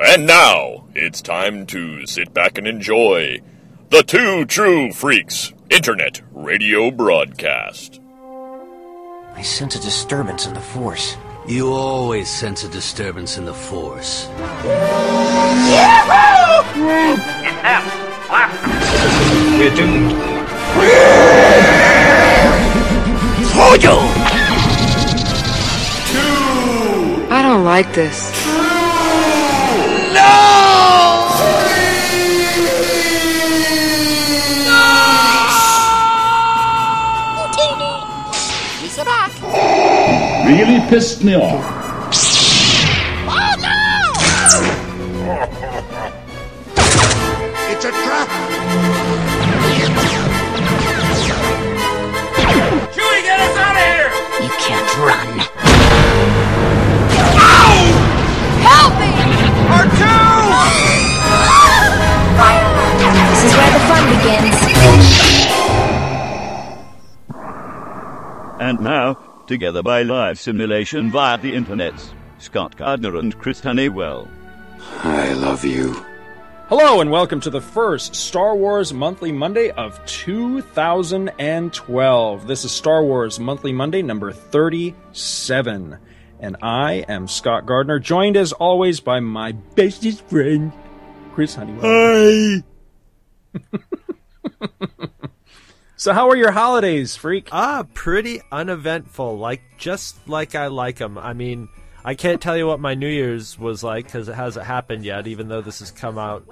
And now it's time to sit back and enjoy the Two True Freaks Internet Radio Broadcast. I sense a disturbance in the Force. You always sense a disturbance in the Force. We're doomed. I don't like this. Really pissed me off. Oh, it's a trap! And now, together by live simulation via the internet, Scott Gardner and Chris Honeywell. I love you. Hello and welcome to the first Star Wars Monthly Monday of 2012. This is Star Wars Monthly Monday number 37. And I am Scott Gardner, joined as always by my bestest friend, Chris Honeywell. Hi! So, how are your holidays, freak? Ah, pretty uneventful. Like just like I like them. I mean, I can't tell you what my New Year's was like because it hasn't happened yet. Even though this has come out,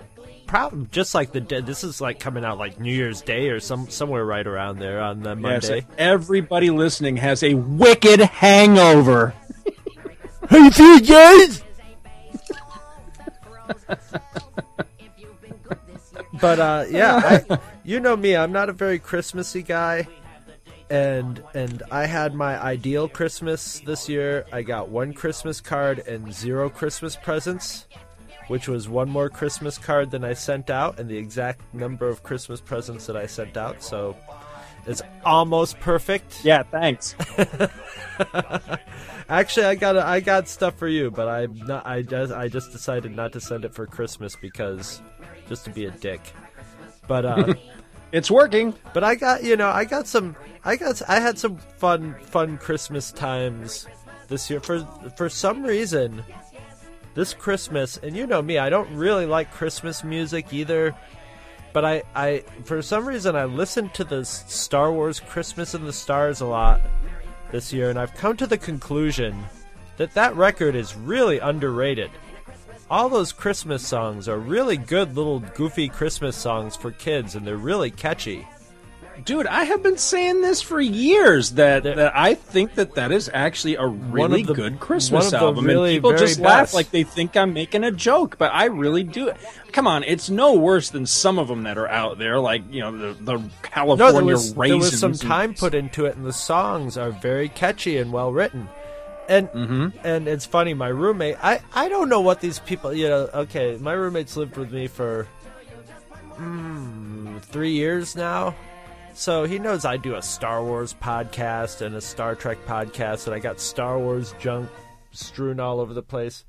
prob- just like the day. This is like coming out like New Year's Day or some somewhere right around there on the Yes, Monday. everybody listening has a wicked hangover. How you feel, guys? but uh, yeah, I, you know me. I'm not a very Christmassy guy, and and I had my ideal Christmas this year. I got one Christmas card and zero Christmas presents, which was one more Christmas card than I sent out, and the exact number of Christmas presents that I sent out. So it's almost perfect. Yeah, thanks. Actually, I got I got stuff for you, but I I just I just decided not to send it for Christmas because just to be a dick. But uh, It's working. but I got you know I got some I got I had some fun fun Christmas times this year for for some reason this Christmas and you know me I don't really like Christmas music either. But I, I, for some reason, I listened to the Star Wars Christmas in the Stars a lot this year, and I've come to the conclusion that that record is really underrated. All those Christmas songs are really good little goofy Christmas songs for kids, and they're really catchy. Dude, I have been saying this for years that, that I think that that is actually a really the- good Christmas album. really and people just laugh like they think I'm making a joke, but I really do. Come on, it's no worse than some of them that are out there, like you know the, the California No, there was, there raisins. was some time put into it, and the songs are very catchy and well written. And and it's funny, my roommate, I I don't know what these people, you know. Okay, my roommate's lived with me for mm, three years now, so he knows I do a Star Wars podcast and a Star Trek podcast, and I got Star Wars junk strewn all over the place.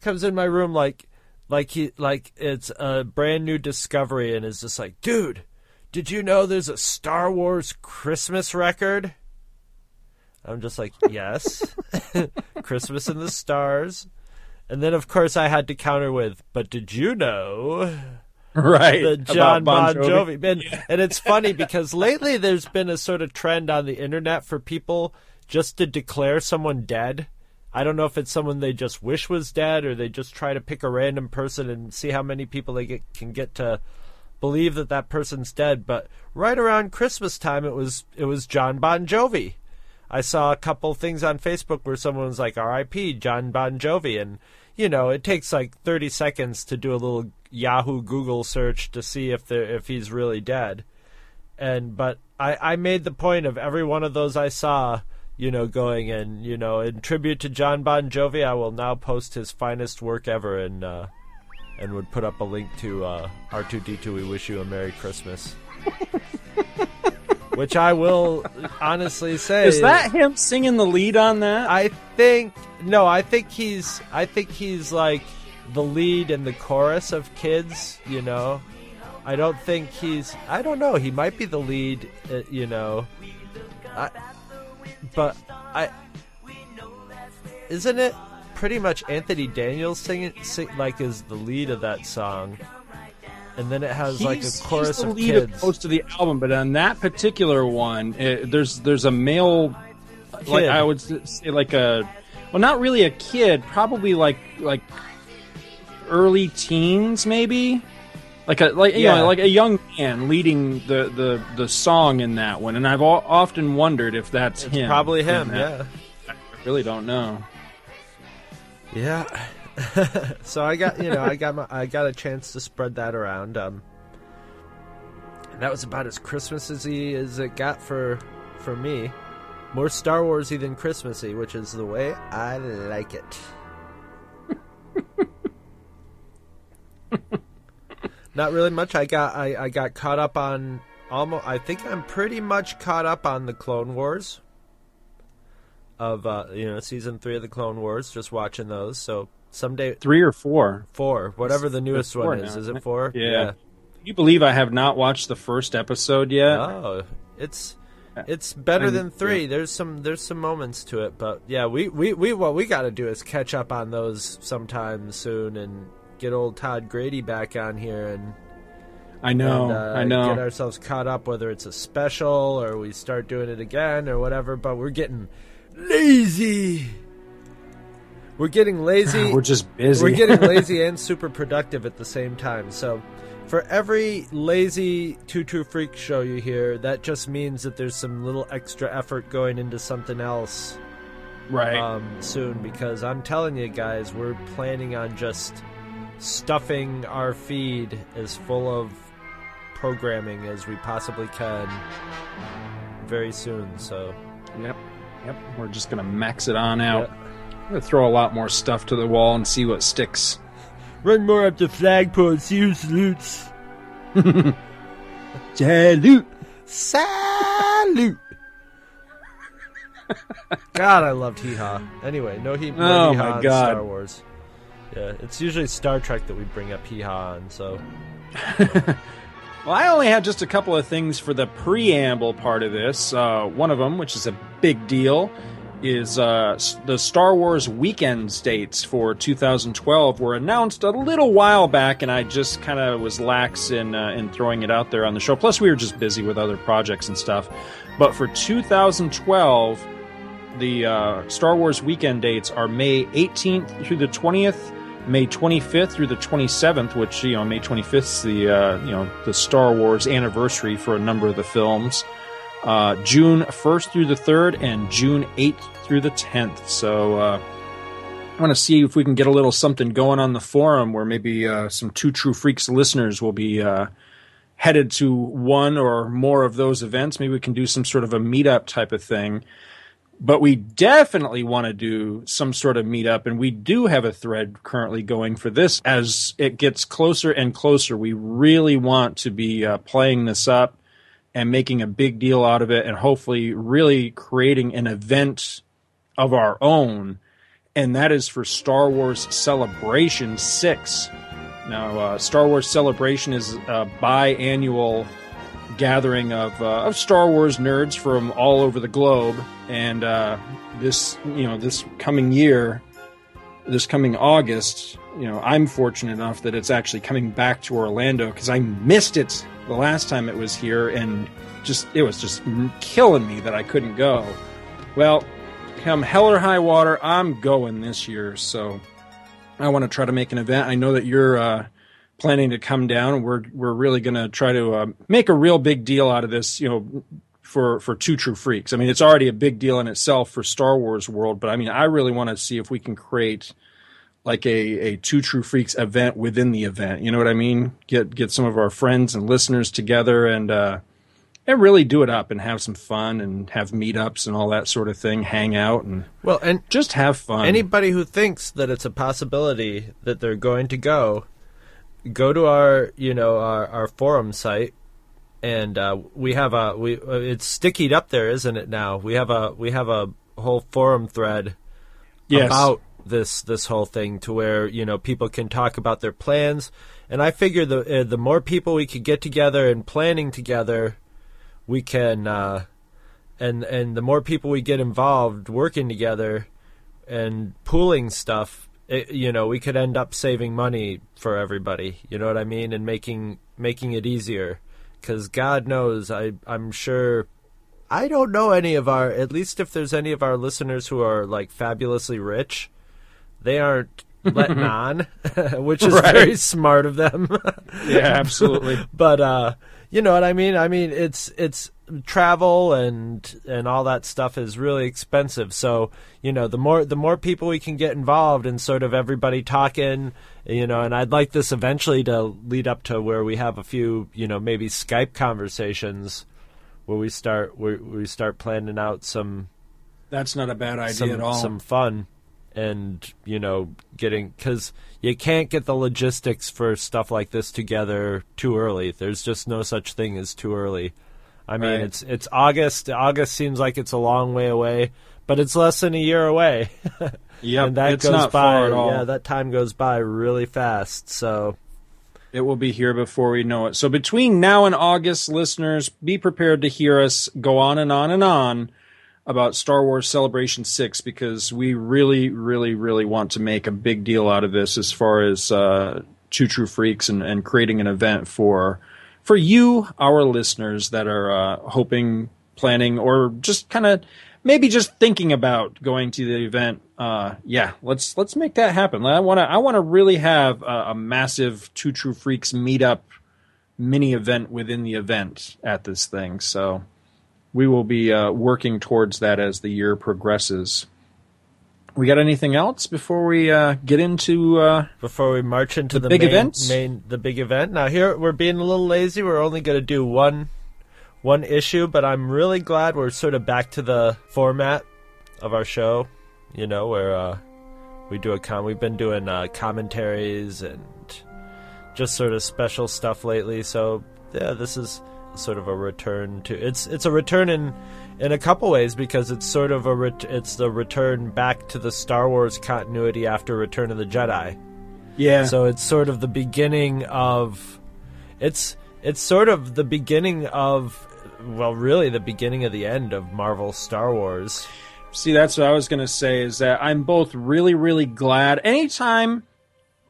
Comes in my room like like he like it's a brand new discovery, and is just like, dude. Did you know there's a Star Wars Christmas record? I'm just like, yes. Christmas in the stars. And then, of course, I had to counter with, but did you know right the about Jon Bon Jovi? And, and it's funny because lately there's been a sort of trend on the internet for people just to declare someone dead. I don't know if it's someone they just wish was dead or they just try to pick a random person and see how many people they get, can get to believe that that person's dead. But right around Christmas time, it was it was Jon Bon Jovi. I saw a couple things on Facebook where someone was like R.I.P. Jon Bon Jovi, and you know it takes like thirty seconds to do a little Yahoo Google search to see if if he's really dead. And but I I made the point of every one of those I saw. You know, going and you know, in tribute to Jon Bon Jovi, I will now post his finest work ever, and uh, and would put up a link to uh, R2D2. We wish you a Merry Christmas. Which I will honestly say Is that him singing the lead on that? I think no, I think he's I think he's like the lead in the chorus of kids. You know, I don't think he's. I don't know. He might be the lead. Uh, you know, I, but I isn't it pretty much Anthony Daniels singing sing, like is the lead of that song, and then it has like a chorus he's the of lead kids. of most of the album, but on that particular one, it, there's there's a male, like Kid. I would say, like a, well, not really a kid, probably like like early teens, maybe, like a like you Yeah. know like a young man leading the the the song in that one, and I've often wondered if that's him. Probably him. Yeah. I really don't know. Yeah. so I got you know I got my, I got a chance to spread that around. Um, that was about as Christmassy as it got for for me. More Star Warsy than Christmassy, which is the way I like it. Not really much. I got I, I got caught up on almost. I think I'm pretty much caught up on the Clone Wars of uh, you know season three of the Clone Wars. Just watching those. So someday Three or four. four, whatever the newest four one is. Is isn't it four? Yeah. Can you believe I have not watched the first episode yet? Oh, it's it's better than three. There's some there's some moments to it, but yeah, we we, we what we got to do is catch up on those sometime soon and get old Todd Grady back on here and I know, and, uh, I know. get ourselves caught up, whether it's a special or we start doing it again or whatever. But we're getting lazy. We're getting lazy. We're just busy. We're getting lazy and super productive at the same time. So, for every lazy two true freak show you hear, that just means that there's some little extra effort going into something else right. um, soon. Because I'm telling you guys, we're planning on just stuffing our feed as full of programming as we possibly can very soon. So, Yep. Yep. We're just gonna max it on out. yeah. I'm gonna throw a lot more stuff to the wall and see what sticks. run more up the flagpole and see who salutes. Salute. Salute. God, I loved Hee Haw. Anyway, no Hee no Oh Hee-Haw on God. Star Wars. Yeah, it's usually Star Trek that we bring up Hee Haw on. So Well, I only had just a couple of things for the preamble part of this. Uh, one of them, which is a big deal, is uh, the Star Wars weekend dates for 2012 were announced a little while back, and I just kind of was lax in uh, in throwing it out there on the show. Plus, we were just busy with other projects and stuff. But for 2012, the uh, Star Wars weekend dates are May 18th through the 20th, May 25th through the 27th, which you know May 25th is the uh, you know the Star Wars anniversary for a number of the films. Uh, June 1st through the 3rd and June 8th through the 10th. So uh, I want to see if we can get a little something going on the forum where maybe uh, some Two True Freaks listeners will be uh, headed to one or more of those events. Maybe we can do some sort of a meetup type of thing but we definitely want to do some sort of meetup and we do have a thread currently going for this as it gets closer and closer we really want to be uh, playing this up and making a big deal out of it and hopefully really creating an event of our own. And that is for star wars celebration 6 now uh, star wars celebration is a biannual gathering of uh, of Star Wars nerds from all over the globe, and uh, this you know this coming year, this coming August, you know I'm fortunate enough that it's actually coming back to Orlando because I missed it the last time it was here, and just it was just killing me that I couldn't go. Well, come hell or high water, I'm going this year, so I want to try to make an event. I know that you're. Uh, planning to come down. We're we're really going to try to uh, make a real big deal out of this. You know, for for two true freaks. I mean, it's already a big deal in itself for Star Wars world, but I mean, I really want to see if we can create like a a two true freaks event within the event. You know what I mean? Get get some of our friends and listeners together and. uh and really do it up and have some fun and have meetups and all that sort of thing, hang out and well, and just have fun. anybody who thinks that it's a possibility that they're going to go, go to our you know our, our forum site, and uh, we have a we uh, it's stickied up there, isn't it? Now we have a we have a whole forum thread Yes. about this this whole thing to where you know people can talk about their plans and i figure the uh, the more people we could get together and planning together we can uh and and the more people we get involved working together and pooling stuff it, you know we could end up saving money for everybody you know what i mean and making making it easier cuz god knows i i'm sure I don't know any of our, at least if there's any of our listeners who are like fabulously rich, they aren't letting on, which is Right. very smart of them. Yeah, absolutely. but uh, you know what I mean. I mean, it's it's travel and and all that stuff is really expensive. So you know, the more the more people we can get involved and sort of everybody talking, you know, and I'd like this eventually to lead up to where we have a few, you know, maybe Skype conversations where we start where we start planning out some That's not a bad idea some at all. some fun and you know getting because you can't get the logistics for stuff like this together too early there's just no such thing as too early i mean Right. it's it's august august seems like it's a long way away but it's less than a year away Yep, and that it's goes not by far at all. yeah that time goes by really fast so It will be here before we know it. So between now and August, listeners, be prepared to hear us go on and on and on about Star Wars Celebration 6 because we really, really, really want to make a big deal out of this as far as uh, Two True Freaks and, and creating an event for for you, our listeners that are uh, hoping, planning, or just kind of maybe just thinking about going to the event. Uh, yeah, let's let's make that happen. I want to I want to really have a, a massive Two True Freaks meetup mini event within the event at this thing. So we will be uh, working towards that as the year progresses. We got anything else before we uh, get into? Uh, before we march into The the, big main, events? main the big event. Now here we're being a little lazy. We're only going to do one one issue, but I'm really glad we're sort of back to the format of our show. You know, where uh, we do a con. We've been doing uh, commentaries and just sort of special stuff lately. So yeah, this is sort of a return to it's it's a return in in a couple ways because it's sort of a ret- it's the return back to the Star Wars continuity after Return of the Jedi. yeah, So it's sort of the beginning of it's it's sort of the beginning of well really the beginning of the end of Marvel Star Wars. See, that's what I was going to say is that I'm both really, really glad. Anytime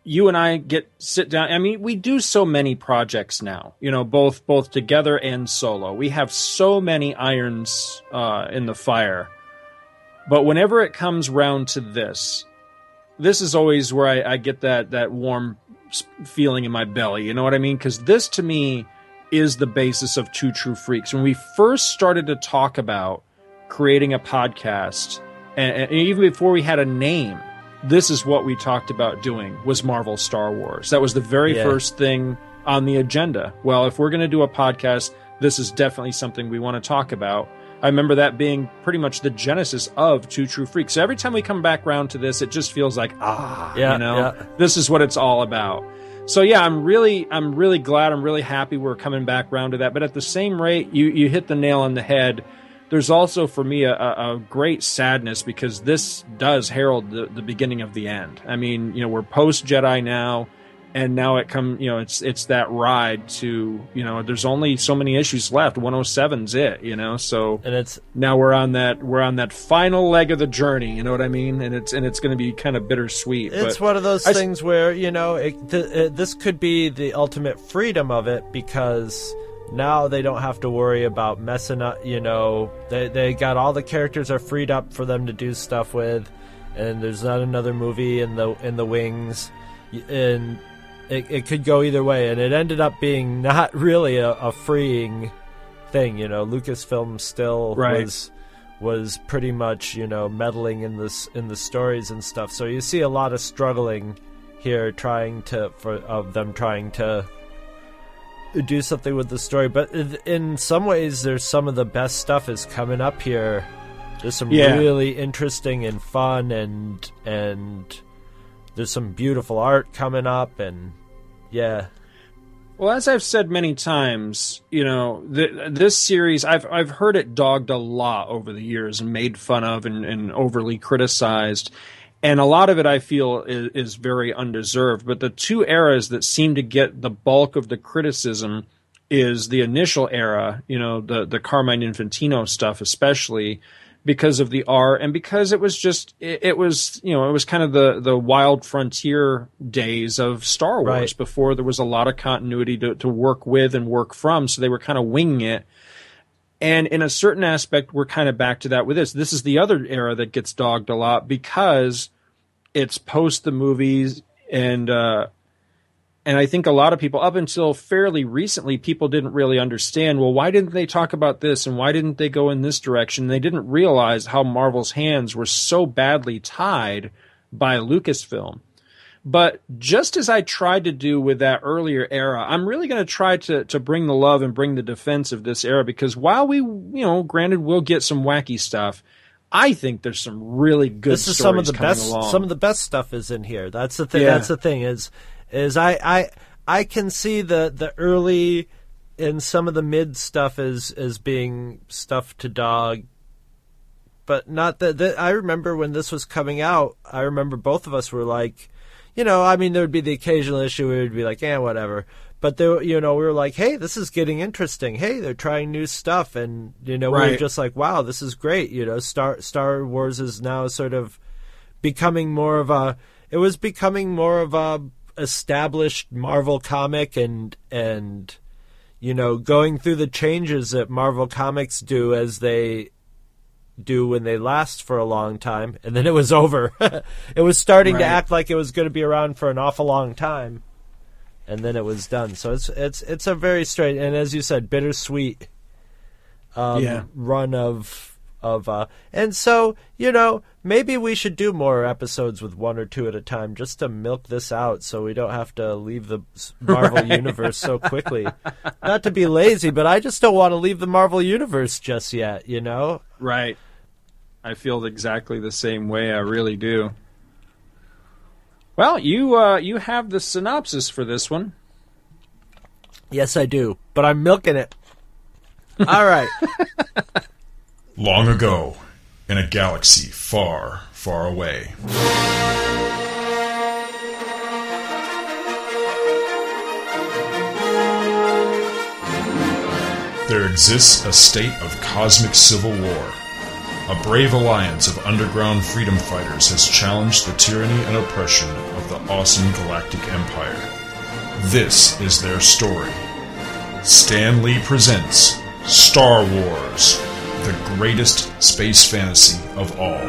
you and I get sit down, I mean, we do so many projects now, you know, both both together and solo. We have so many irons uh, in the fire. But whenever it comes round to this, this is always where I, I get that that warm feeling in my belly. You know what I mean? Because this to me is the basis of Two True Freaks. When we first started to talk about creating a podcast, and, and even before we had a name, this is what we talked about doing was Marvel Star Wars. That was the very Yeah. first thing on the agenda. Well, if we're going to do a podcast, this is definitely something we want to talk about. I remember that being pretty much the genesis of Two True Freaks. So every time we come back around to this, it just feels like ah, Yeah, you know, yeah. this is what it's all about. So yeah, I'm really, I'm really glad, I'm really happy we're coming back around to that. But at the same rate, you you hit the nail on the head. There's also for me a, a, great sadness because this does herald the, the beginning of the end. I mean, you know, we're post Jedi now, and now it come, you know, it's it's that ride to, you know, there's only so many issues left. 107's it, you know, so And it's now we're on that we're on that final leg of the journey. You know what I mean? And it's and it's going to be kind of bittersweet. It's but one of those I s- things where you know it, th- it, this could be the ultimate freedom of it because now they don't have to worry about messing up. You know, they they got all the characters are freed up for them to do stuff with, and there's not another movie in the in the wings, and it, it could go either way. And it ended up being not really a, a freeing thing. You know, Lucasfilm still Right. was was pretty much you know meddling in this in the stories and stuff. So you see a lot of struggling here, trying to for of them trying to do something with the story. But in- some ways, there's some of the best stuff is coming up here. There's some Yeah. really interesting and fun and and there's some beautiful art coming up and yeah. Well, as I've said many times, you know, th- this series I've I've heard it dogged a lot over the years and made fun of and, and overly criticized. and a lot of it I feel is, is very undeserved. But the two eras that seem to get the bulk of the criticism is the initial era, you know, the the Carmine Infantino stuff, especially because of the R and because it was just it, it, was you know it was kind of the the wild frontier days of Star Wars Right. before there was a lot of continuity to, to work with and work from. So they were kind of winging it. And in a certain aspect we're kind of back to that with this. This is the other era that gets dogged a lot because it's post the movies and uh and I think a lot of people, up until fairly recently, people didn't really understand. Well, why didn't they talk about this, and why didn't they go in this direction? They didn't realize how Marvel's hands were so badly tied by Lucasfilm. But just as I tried to do with that earlier era, I'm really going to try to to bring the love and bring the defense of this era because while we, you know, granted we'll get some wacky stuff, I think there's some really good. this is some of the best along. some of the best stuff is in here that's the thing Yeah. that's the thing is is i i i can see the the early and some of the mid stuff as as being stuff to dog but not that that i remember when this was coming out i remember both of us were like you know i mean there would be the occasional issue where we'd be like eh whatever. But there you know we were like hey this is getting interesting. Hey they're trying new stuff. And you know we were just like wow this is great. You know star star wars is now sort of becoming more of a it was becoming more of a established Marvel comic and and you know going through the changes that Marvel comics do as they do when they last for a long time and then it was over. It was starting to act like it was going to be around for an awful long time and then it was done. So it's it's it's a very straight and as you said bittersweet um, Yeah. run of of uh and so you know maybe we should do more episodes with one or two at a time just to milk this out so we don't have to leave the marvel universe so quickly not to be lazy but i just don't want to leave the marvel universe just yet you know Right. I feel exactly the same way. I really do. Well, you uh, you have the synopsis for this one. yes i do but i'm milking it all right Long ago, in a galaxy far, far away. There exists a state of cosmic civil war. A brave alliance of underground freedom fighters has challenged the tyranny and oppression of the awesome galactic empire. This is their story. Stan Lee presents Star Wars, the greatest space fantasy of all.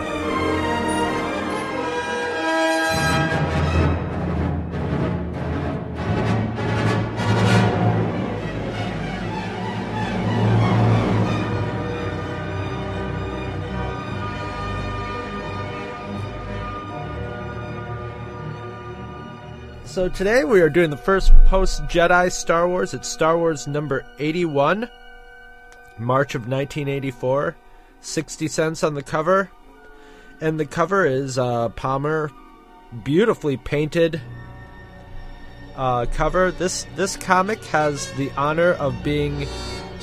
So today we are doing the first post Jedi Star Wars. It's Star Wars number 81, March of 1984. 60 cents on the cover. And the cover is uh, Palmer, beautifully painted uh, cover. This this comic has the honor of being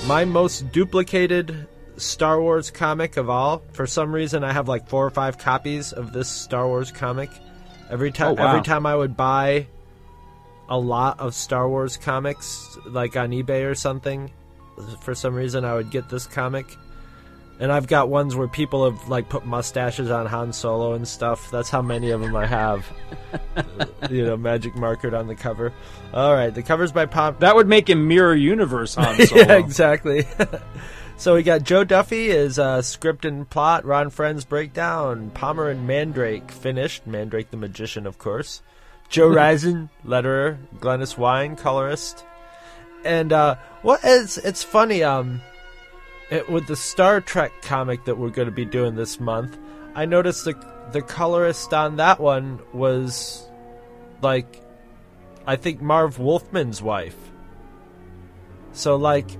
my most duplicated Star Wars comic of all. For some reason, I have like four or five copies of this Star Wars comic. Every time, Oh, wow. every time I would buy a lot of Star Wars comics, like on eBay or something, for some reason I would get this comic. And I've got ones where people have like put mustaches on Han Solo and stuff. That's how many of them I have. you know, magic markered on the cover. All right, the cover's by Pop. That would make him mirror universe Han Solo. yeah, exactly. so we got Jo Duffy is uh, script and plot. Ron Frenz breakdown. Palmer and Mandrake finished. Mandrake the magician, of course. Joe Rosen letterer. Glynis Wein colorist. And uh, what is it's funny um it, with the Star Trek comic that we're going to be doing this month. I noticed the the colorist on that one was like I think Marv Wolfman's wife. So like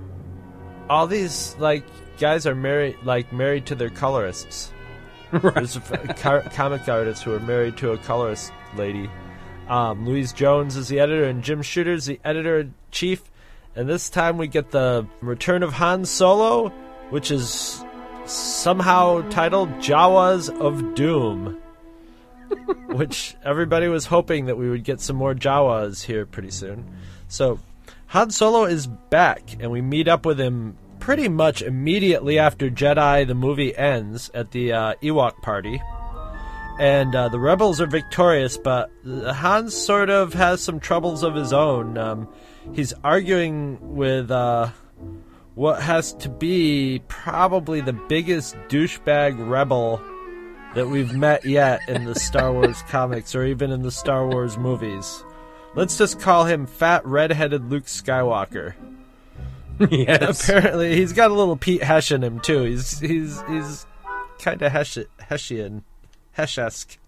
all these like guys are married like married to their colorists. There's a f- car- comic artists who are married to a colorist lady. Um, Louise Jones is the editor, and Jim Shooter's the editor in chief. And this time we get the return of Han Solo, which is somehow titled Jawas of Doom. which everybody was hoping that we would get some more Jawas here pretty soon. So Han Solo is back, and we meet up with him pretty much immediately after Jedi the movie ends at the uh, Ewok party. And uh, the rebels are victorious, but Han sort of has some troubles of his own. Um, he's arguing with uh, what has to be probably the biggest douchebag rebel that we've met yet in the Star Wars comics or even in the Star Wars movies. Let's just call him Fat Redheaded Luke Skywalker. yes. Apparently, he's got a little Pete Hesh in him too. He's he's he's kind of Hesh Heshian, Hesh-esque.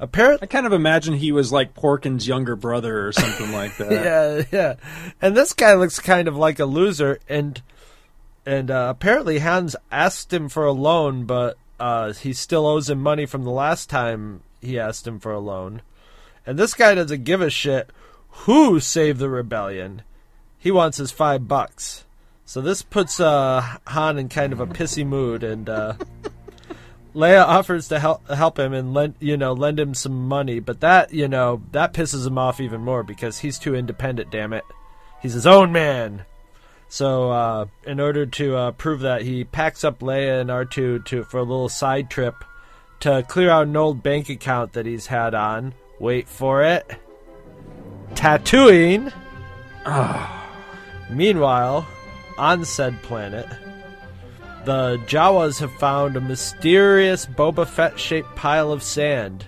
Apparently, I kind of imagine he was like Porkin's younger brother or something like that. yeah, yeah. And this guy looks kind of like a loser, and and uh, apparently Hans asked him for a loan, but uh, he still owes him money from the last time he asked him for a loan. And this guy doesn't give a shit who saved the rebellion. He wants his five bucks. So this puts uh, Han in kind of a pissy mood, and uh, Leia offers to help help him and lend you know lend him some money, but that you know that pisses him off even more because he's too independent. Damn it, he's his own man. So uh, in order to uh, prove that, he packs up Leia and R two to for a little side trip to clear out an old bank account that he's had on. Wait for it. Tatooine. Meanwhile, on said planet, the Jawas have found a mysterious Boba Fett shaped pile of sand,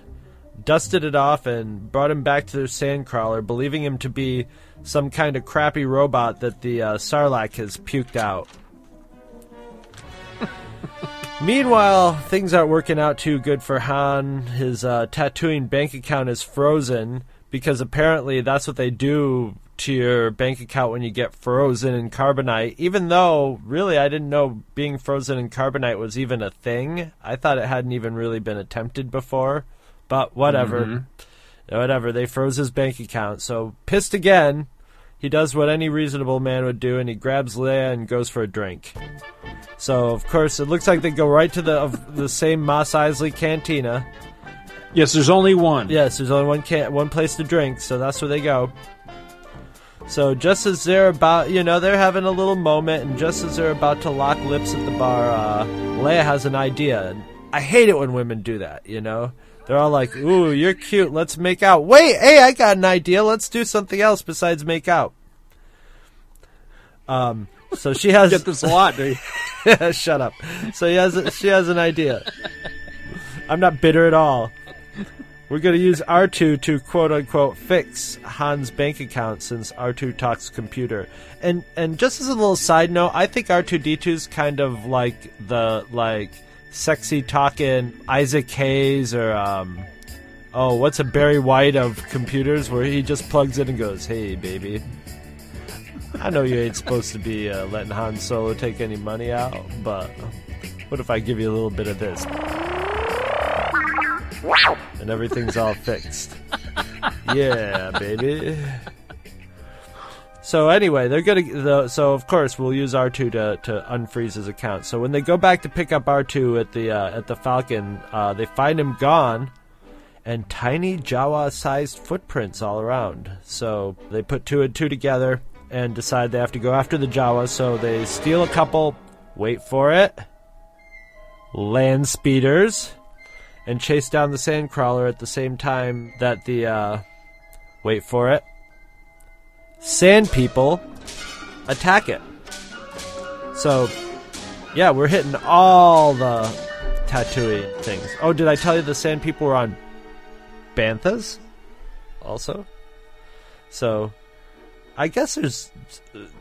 dusted it off, and brought him back to their sandcrawler, believing him to be some kind of crappy robot that the uh, Sarlacc has puked out. Meanwhile, things aren't working out too good for Han. His uh, Tatooine bank account is frozen because apparently that's what they do to your bank account when you get frozen in carbonite. Even though, really, I didn't know being frozen in carbonite was even a thing. I thought it hadn't even really been attempted before. But whatever. Mm-hmm. Whatever. They froze his bank account. So, pissed again, he does what any reasonable man would do and he grabs Leia and goes for a drink. So, of course, it looks like they go right to the of the same Mos Eisley cantina. Yes, there's only one. Yes, there's only one can one place to drink, so that's where they go. So just as they're about, you know, they're having a little moment, and just as they're about to lock lips at the bar, uh, Leia has an idea. And I hate it when women do that, you know? They're all like, ooh, you're cute, let's make out. Wait, hey, I got an idea, let's do something else besides make out. Um, so she has. Get this a lot, dude. Shut up. So he has, she has an idea. I'm not bitter at all. We're going to use R2 to quote unquote fix Han's bank account since R2 talks computer. And and just as a little side note, I think R2D2 is kind of like the like sexy talking Isaac Hayes or um oh, what's a Barry White of computers where he just plugs in and goes, "Hey baby, I know you ain't supposed to be uh, letting Han Solo take any money out, but what if I give you a little bit of this?" And everything's all fixed. yeah, baby. So anyway, they're gonna. So of course we'll use R two to to unfreeze his account. So when they go back to pick up R two at the uh, at the Falcon, uh, they find him gone, and tiny Jawa-sized footprints all around. So they put two and two together and decide they have to go after the Jawas. So they steal a couple. Wait for it. Land speeders and chase down the sandcrawler at the same time that the uh, wait for it sand people attack it. So, yeah, we're hitting all the Tatooine things. Oh, did I tell you the sand people were on Banthas? Also, so I guess there's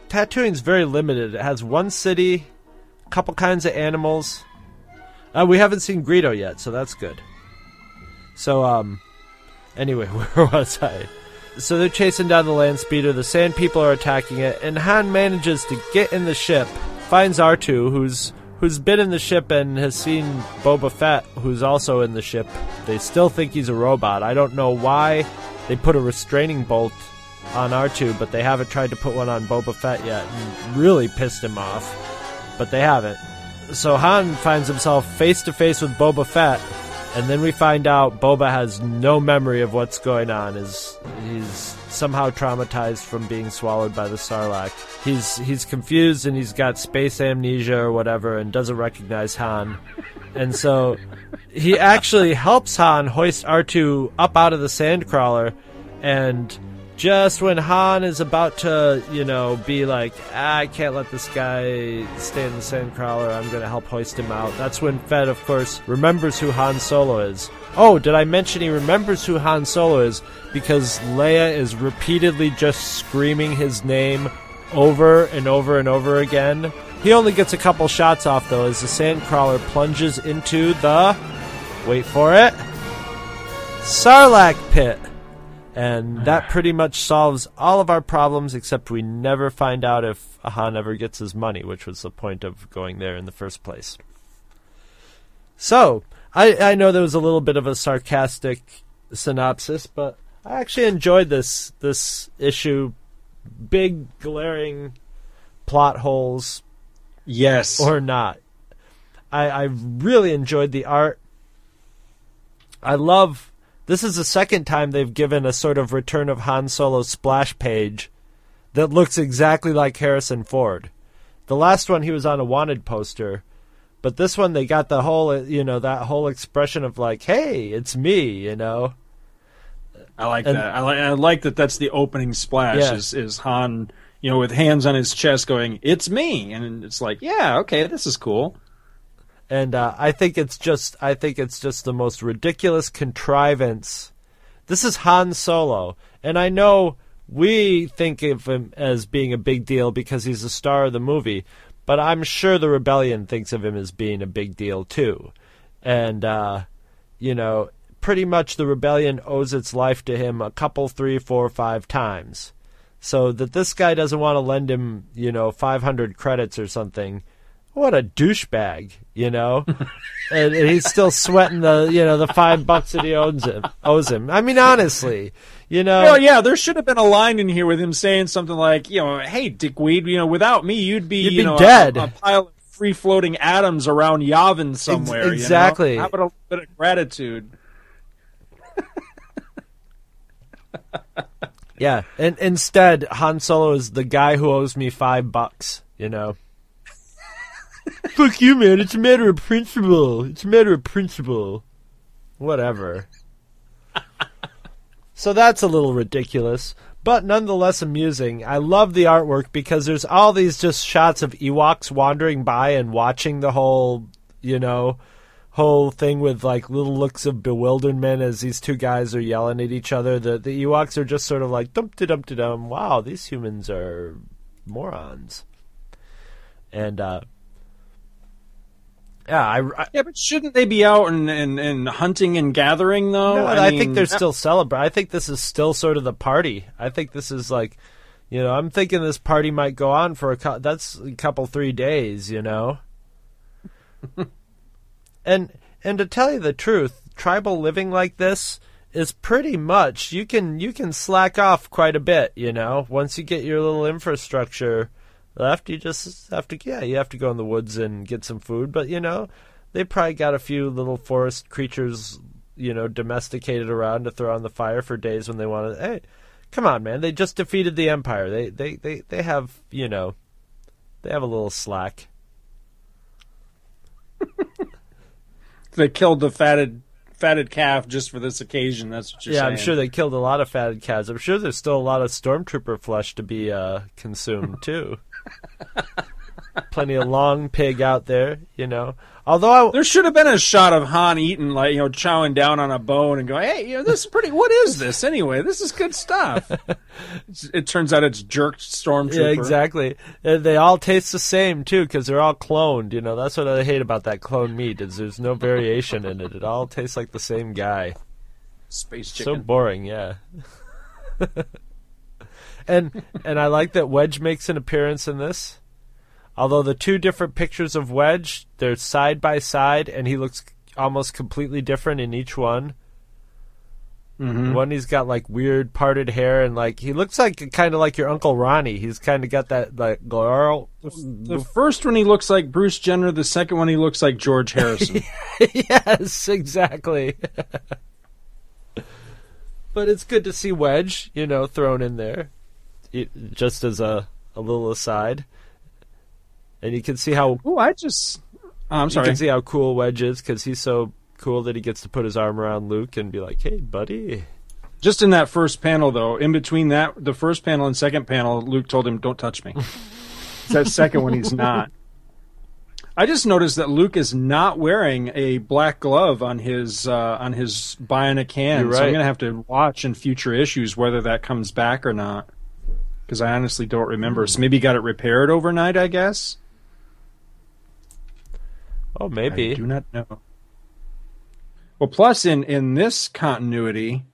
Tatooine's very limited. It has one city, a couple kinds of animals. Uh, we haven't seen Greedo yet, so that's good. So, um, anyway, where was I? So they're chasing down the land speeder. The sand people are attacking it, and Han manages to get in the ship. Finds R2, who's who's been in the ship and has seen Boba Fett, who's also in the ship. They still think he's a robot. I don't know why they put a restraining bolt on R2, but they haven't tried to put one on Boba Fett yet, and really pissed him off. But they haven't. So Han finds himself face to face with Boba Fett, And then we find out Boba has no memory of what's going on. Is he's somehow traumatized from being swallowed by the Sarlacc. He's he's confused and he's got space amnesia or whatever and doesn't recognize Han. And so he actually helps Han hoist R2 up out of the sandcrawler and just when Han is about to, you know, be like, I can't let this guy stay in the sandcrawler, I'm going to help hoist him out. That's when Fett, of course, remembers who Han Solo is. Oh, did I mention he remembers who Han Solo is because Leia is repeatedly just screaming his name over and over and over again? He only gets a couple shots off, though, as the sandcrawler plunges into the. Wait for it. Sarlacc pit. And that pretty much solves all of our problems, except we never find out if Han ever gets his money, which was the point of going there in the first place. So, I, I know there was a little bit of a sarcastic synopsis, but I actually enjoyed this this issue. Big glaring plot holes, Yes. or not. I, I really enjoyed the art. I love. This is the second time they've given a sort of Return of Han Solo splash page that looks exactly like Harrison Ford. The last one he was on a wanted poster, but this one they got the whole you know that whole expression of like, "Hey, it's me," you know. I like And- that. I like. I like that. That's the opening splash. Yeah. Is is Han, you know, with hands on his chest, going, "It's me," and it's like, yeah, okay, this is cool. And uh, I think it's just I think it's just the most ridiculous contrivance. This is Han Solo, and I know we think of him as being a big deal because he's the star of the movie, but I'm sure the rebellion thinks of him as being a big deal too, and uh, you know, pretty much the rebellion owes its life to him a couple, three, four, five times. So that this guy doesn't want to lend him, you know, 500 credits or something what a douchebag, you know. and, and he's still sweating the, you know, the five bucks that he owes him. Owes him. I mean, honestly, you know. Well, yeah, there should have been a line in here with him saying something like, you know, "Hey, Dickweed, you know, without me, you'd be, You'd you be know, dead." A, pile of free floating atoms around Yavin somewhere." you know? exactly. How about a bit of gratitude? Yeah, and instead, Han Solo is the guy who owes me five bucks. You know. Fuck you, man! It's a matter of principle. It's a matter of principle. Whatever. so that's a little ridiculous, but nonetheless amusing. I love the artwork because there's all these just shots of Ewoks wandering by and watching the whole, you know, whole thing with like little looks of bewilderment as these two guys are yelling at each other. The the Ewoks are just sort of like dum de dum dum. Wow, these humans are morons. And uh yeah, I, I, Yeah, but shouldn't they be out and, and, and hunting and gathering though? no, I, think mean, they're still celebrating. I think this is still sort of the party. I think this is like, you know, I'm thinking this party might go on for a cou- that's a couple three days, you know. and and to tell you the truth, tribal living like this is pretty much you can you can slack off quite a bit, you know. Once you get your little infrastructure left, you just have to yeah, you have to go in the woods and get some food, but you know, they probably got a few little forest creatures, you know, domesticated around to throw on the fire for days when they want to. Hey, come on, man! They just defeated the empire. They they they they have you know, they have a little slack. They killed the fatted fatted calf just for this occasion. That's what you're yeah, saying. I'm sure they killed a lot of fatted calves. I'm sure there's still a lot of stormtrooper flesh to be uh, consumed too. Plenty of long pig out there, you know. Although I, There should have been a shot of Han eating, like you know, chowing down on a bone and going, "Hey, you know, this is pretty. What is this anyway? This is good stuff." It turns out it's jerked stormtrooper. Yeah, exactly. And they all taste the same too, because they're all cloned. You know, that's what I hate about that clone meat is there's no variation in it. It all tastes like the same guy. Space So boring, yeah. and and I like that Wedge makes an appearance in this. Although the two different pictures of Wedge, they're side by side, and he looks almost completely different in each one. Mhm. One he's got like weird parted hair and like he looks like kind of like your uncle Ronnie. He's kind of got that like girl. The first one he looks like Bruce Jenner. The second one he looks like George Harrison. yes, exactly. but it's good to see Wedge, you know, thrown in there, it, just as a a little aside. And you can see how. Oh, I just. I'm sorry. You can see how cool Wedge is because he's so cool that he gets to put his arm around Luke and be like, "Hey, buddy." Just in that first panel, though, in between that, the first panel and second panel, Luke told him, "Don't touch me." It's that second one, he's not. I just noticed that Luke is not wearing a black glove on his uh, on his bionic hand. You're So I'm going to have to watch in future issues whether that comes back or not, because I honestly don't remember. So maybe he got it repaired overnight. I guess. Oh, maybe. I do not know. Well, plus in in this continuity,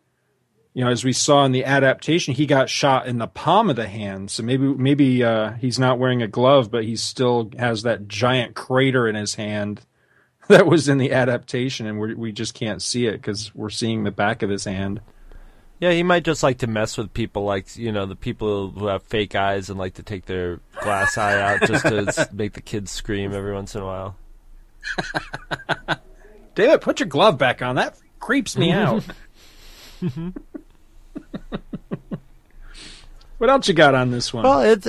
you know, as we saw in the adaptation, he got shot in the palm of the hand. So maybe maybe uh, he's not wearing a glove, but he still has that giant crater in his hand that was in the adaptation, and we we just can't see it because we're seeing the back of his hand. Yeah, he might just like to mess with people, like you know, the people who have fake eyes and like to take their glass eye out just to make the kids scream every once in a while. David, put your glove back on. That creeps me out. what else you got on this one? Well, it's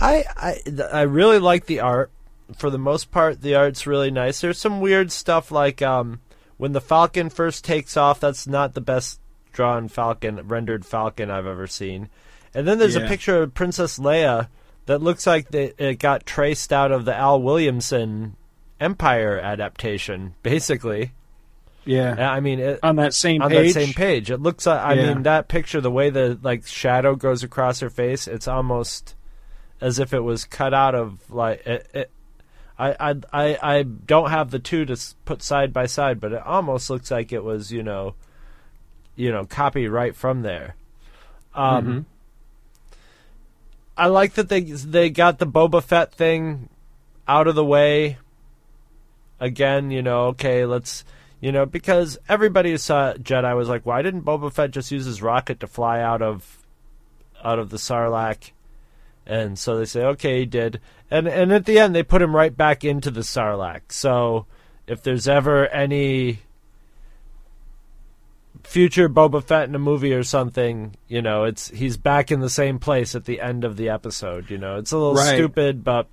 I I I really like the art. For the most part, the art's really nice. There's some weird stuff like um, when the Falcon first takes off. That's not the best drawn Falcon, rendered Falcon I've ever seen. And then there's a picture of Princess Leia that looks like it got traced out of the Al Williamson Empire adaptation, basically. yeah, I mean, it, on that same on page. that same page. It looks like I Yeah. mean that picture, the way the like shadow goes across her face, it's almost as if it was cut out of like it. it I, I I I don't have the two to put side by side, but it almost looks like it was you know, you know, copy right from there. Um, Mm-hmm. I like that they they got the Boba Fett thing out of the way. Again, you know, okay, let's you know, because everybody who saw Jedi was like, why didn't Boba Fett just use his rocket to fly out of out of the Sarlacc? And so they say, okay, he did. And and at the end they put him right back into the Sarlacc. So if there's ever any future Boba Fett in a movie or something, you know, it's he's back in the same place at the end of the episode. You know, it's a little Right. stupid, but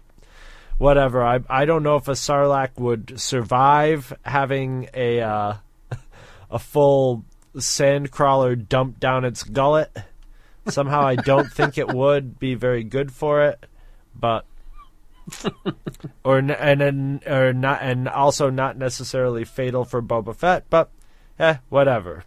whatever. I I don't know if a Sarlacc would survive having a uh, a full sand crawler dumped down its gullet. Somehow, I don't think it would be very good for it, but or and and or not, and also not necessarily fatal for Boba Fett, but eh, whatever.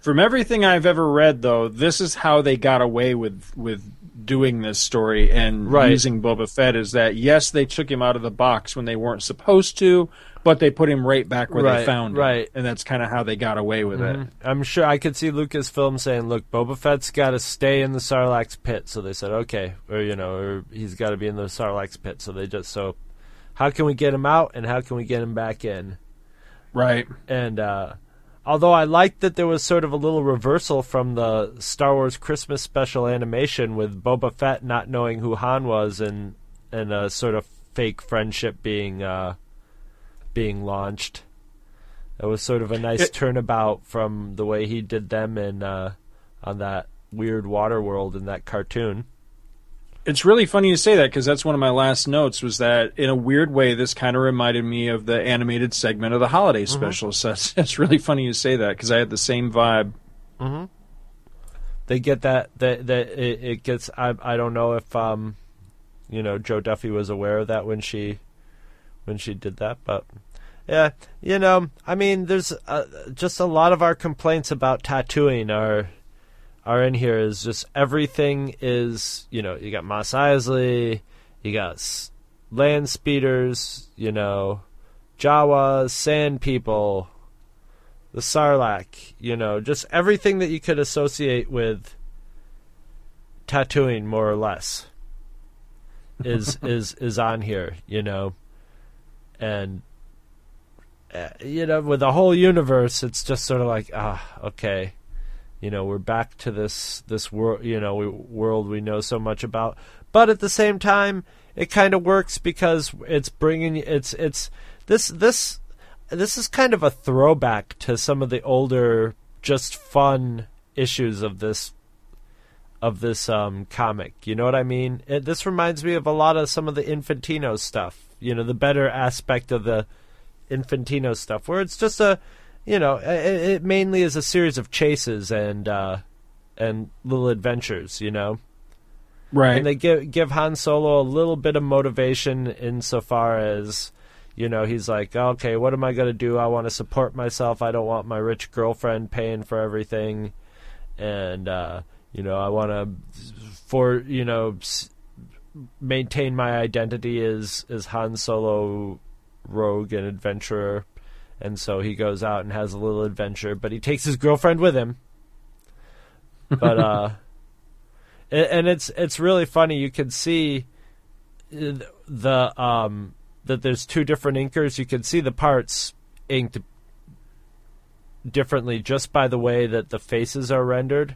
From everything I've ever read, though, this is how they got away with with doing this story and Right. using Boba Fett. Is that yes, they took him out of the box when they weren't supposed to, but they put him right back where they Right, found him, right. and that's kind of how they got away with it. I'm sure I could see Lucasfilm saying, "Look, Boba Fett's got to stay in the Sarlacc's pit." So they said, "Okay," or you know, or he's got to be in the Sarlacc's pit. So they just so, how can we get him out and how can we get him back in? Right. And uh, although I liked that there was sort of a little reversal from the Star Wars Christmas special animation with Boba Fett not knowing who Han was and and a sort of fake friendship being uh, being launched. It was sort of a nice It- turnabout from the way he did them in uh, on that weird water world in that cartoon. It's really funny you say that because that's one of my last notes. Was that in a weird way, this kind of reminded me of the animated segment of the holiday special. So that's, that's really funny you say that because I had the same vibe. they get that that that it, it gets I I don't know if um you know Jo Duffy was aware of that when she when she did that but yeah you know I mean there's uh, just a lot of our complaints about Tatooine are are in here is just everything is you know you got Mos Eisley you got land speeders you know Jawas sand people the Sarlacc, you know, just everything that you could associate with Tatooine, more or less, is is is on here, you know, and uh, you know, with the whole universe, it's just sort of like, ah, okay, you know, we're back to this this world, you know, we, world we know so much about. But at the same time, it kind of works because it's bringing it's it's this this this is kind of a throwback to some of the older, just fun issues of this of this um, comic. You know what I mean? It, this reminds me of a lot of some of the Infantino stuff. You know, the better aspect of the Infantino stuff, where it's just a, you know, it, it mainly is a series of chases and uh, and little adventures. You know, right? And they give give Han Solo a little bit of motivation insofar as. You know, he's like, okay, what am I going to do? I want to support myself. I don't want my rich girlfriend paying for everything. And, uh, you know, I want to, for, you know, s- maintain my identity as, as Han Solo rogue and adventurer. And so he goes out and has a little adventure, but he takes his girlfriend with him. But, uh, and, it's, it's really funny. You can see the, um, that there's two different inkers. You can see the parts inked differently just by the way that the faces are rendered.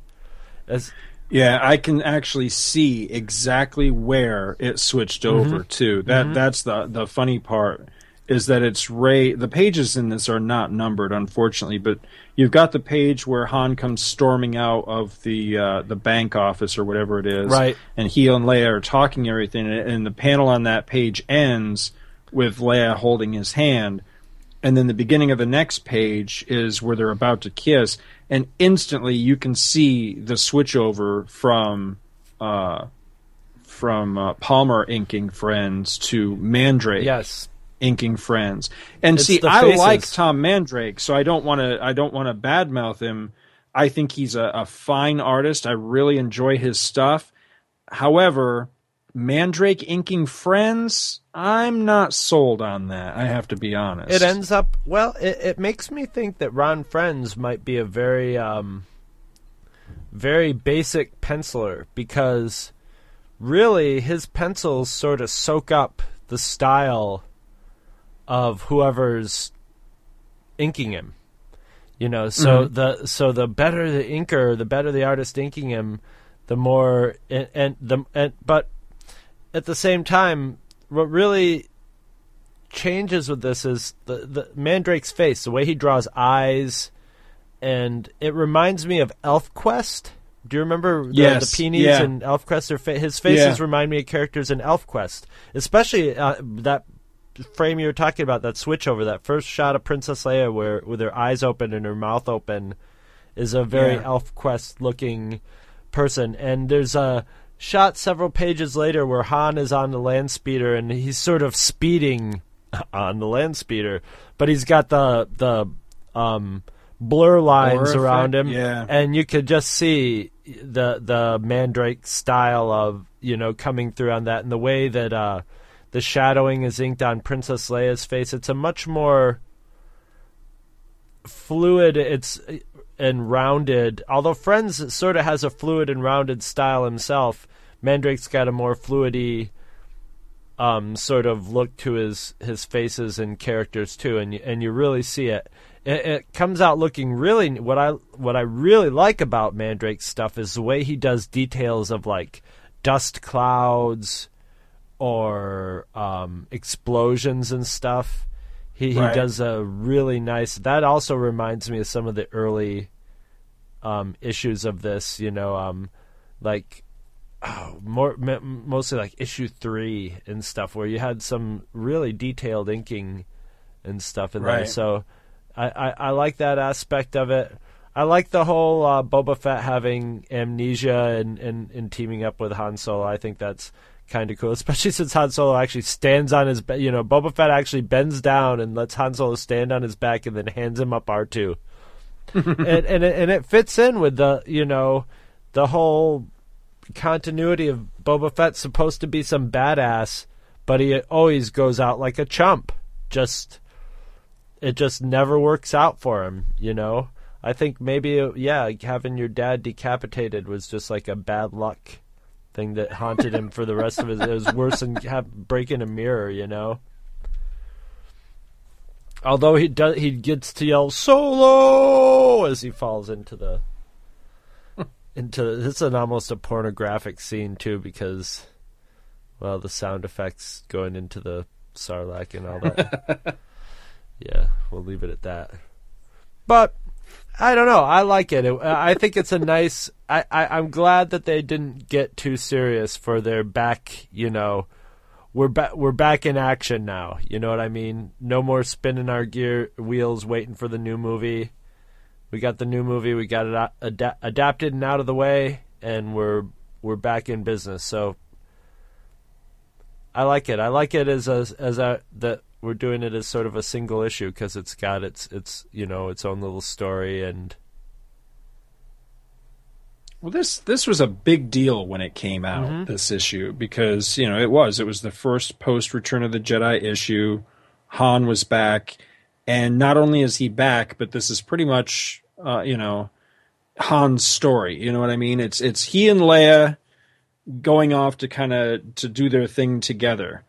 As yeah, I can actually see exactly where it switched over Mhm. to. That Mhm. that's the the funny part is that it's Ray. The pages in this are not numbered, unfortunately, but you've got the page where Han comes storming out of the uh, the bank office or whatever it is, Right. And he and Leia are talking and everything, and, and the panel on that page ends with Leia holding his hand and then the beginning of the next page is where they're about to kiss, and instantly you can see the switchover from uh, from uh, Palmer inking Frenz to Mandrake. Yes. Inking Frenz, and It's see, I like Tom Mandrake, so I don't want to. I don't want to badmouth him. I think he's a, a fine artist. I really enjoy his stuff. However, Mandrake inking Frenz, I'm not sold on that. I have to be honest. It ends up well. It, it makes me think that Ron Frenz might be a very, um, very basic penciler because really his pencils sort of soak up the style of whoever's inking him. You know, so Mhm. the so the better the inker, the better the artist inking him, the more and, and the and but at the same time, what really changes with this is the the Mandrake's face, the way he draws eyes, and it reminds me of ElfQuest. Do you remember the, Yes, the Pinis yeah. and ElfQuest? Fa- his faces Yeah. remind me of characters in ElfQuest, especially uh, that frame you were talking about, that switch over, that first shot of Princess Leia where with her eyes open and her mouth open, is a very Yeah. ElfQuest looking person. And there's a shot several pages later where Han is on the land speeder and he's sort of speeding on the land speeder, but he's got the the um, blur lines around him, yeah. and you could just see the the Mandrake style of you know coming through on that, and the way that uh, the shadowing is inked on Princess Leia's face. It's a much more fluid. It's and rounded. Although Frenz sort of has a fluid and rounded style himself, Mandrake's got a more fluidy um, sort of look to his his faces and characters too, and and you really see it. it. It comes out looking really what I what I really like about Mandrake's stuff is the way he does details of like dust clouds or um, explosions and stuff. He Right. he does a really nice. That also reminds me of some of the early um, issues of this. You know, um, like oh, more m- mostly like issue three and stuff, where you had some really detailed inking and stuff in there. So I, I, I like that aspect of it. I like the whole uh, Boba Fett having amnesia and, and, and teaming up with Han Solo. I think that's kind of cool, especially since Han Solo actually stands on his, you know, Boba Fett actually bends down and lets Han Solo stand on his back and then hands him up R two, and and it, and it fits in with the you know the whole continuity of Boba Fett's supposed to be some badass, but he always goes out like a chump. Just it just never works out for him, you know. I think maybe yeah, having your dad decapitated was just like a bad luck thing that haunted him for the rest of his. It was worse than have, breaking a mirror, you know. Although he does, he gets to yell solo as he falls into the into. This is an almost a pornographic scene too because, well, the sound effects going into the sarlacc and all that. yeah, we'll leave it at that. But I don't know. I like it. it uh, I think it's a nice. I, I I'm glad that they didn't get too serious for their back. You know we're back we're back in action now. You know what I mean? No more spinning our gear wheels waiting for the new movie. We got the new movie. We got it ad- adapted and out of the way, and we're we're back in business. So I like it. I like it as a as a that we're doing it as sort of a single issue because it's got its its you know its own little story and well, this this was a big deal when it came out. Mm-hmm. This issue because you know it was it was the first post Return of the Jedi issue. Han was back, and not only is he back, but this is pretty much uh, you know Han's story. You know what I mean? It's it's he and Leia going off to kind of to do their thing together,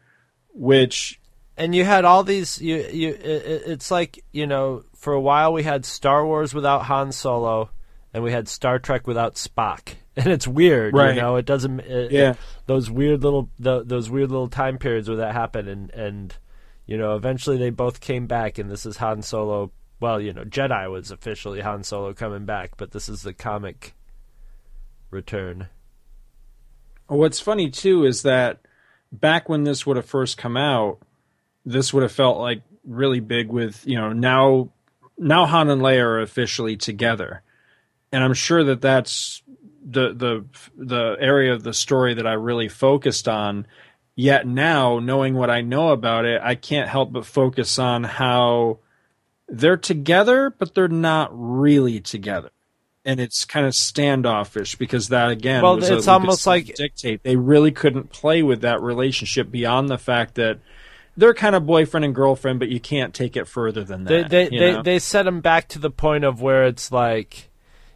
which and you had all these you you it, it's like you know for a while we had Star Wars without Han Solo and we had Star Trek without Spock. And it's weird, right. you know. It doesn't. It, yeah. It, those weird little the, those weird little time periods where that happened, and and you know, eventually they both came back, and this is Han Solo. Well, you know, Jedi was officially Han Solo coming back, but this is the comic return. What's funny too is that back when this would have first come out, this would have felt like really big. With you know now now Han and Leia are officially together and I'm sure that that's the the the area of the story that I really focused on. Yet now, knowing what I know about it, I can't help but focus on how they're together, but they're not really together. And it's kind of standoffish because that again, well, it's almost like dictate. They really couldn't play with that relationship beyond the fact that they're kind of boyfriend and girlfriend, but you can't take it further than that. They they they, they set them back to the point of where it's like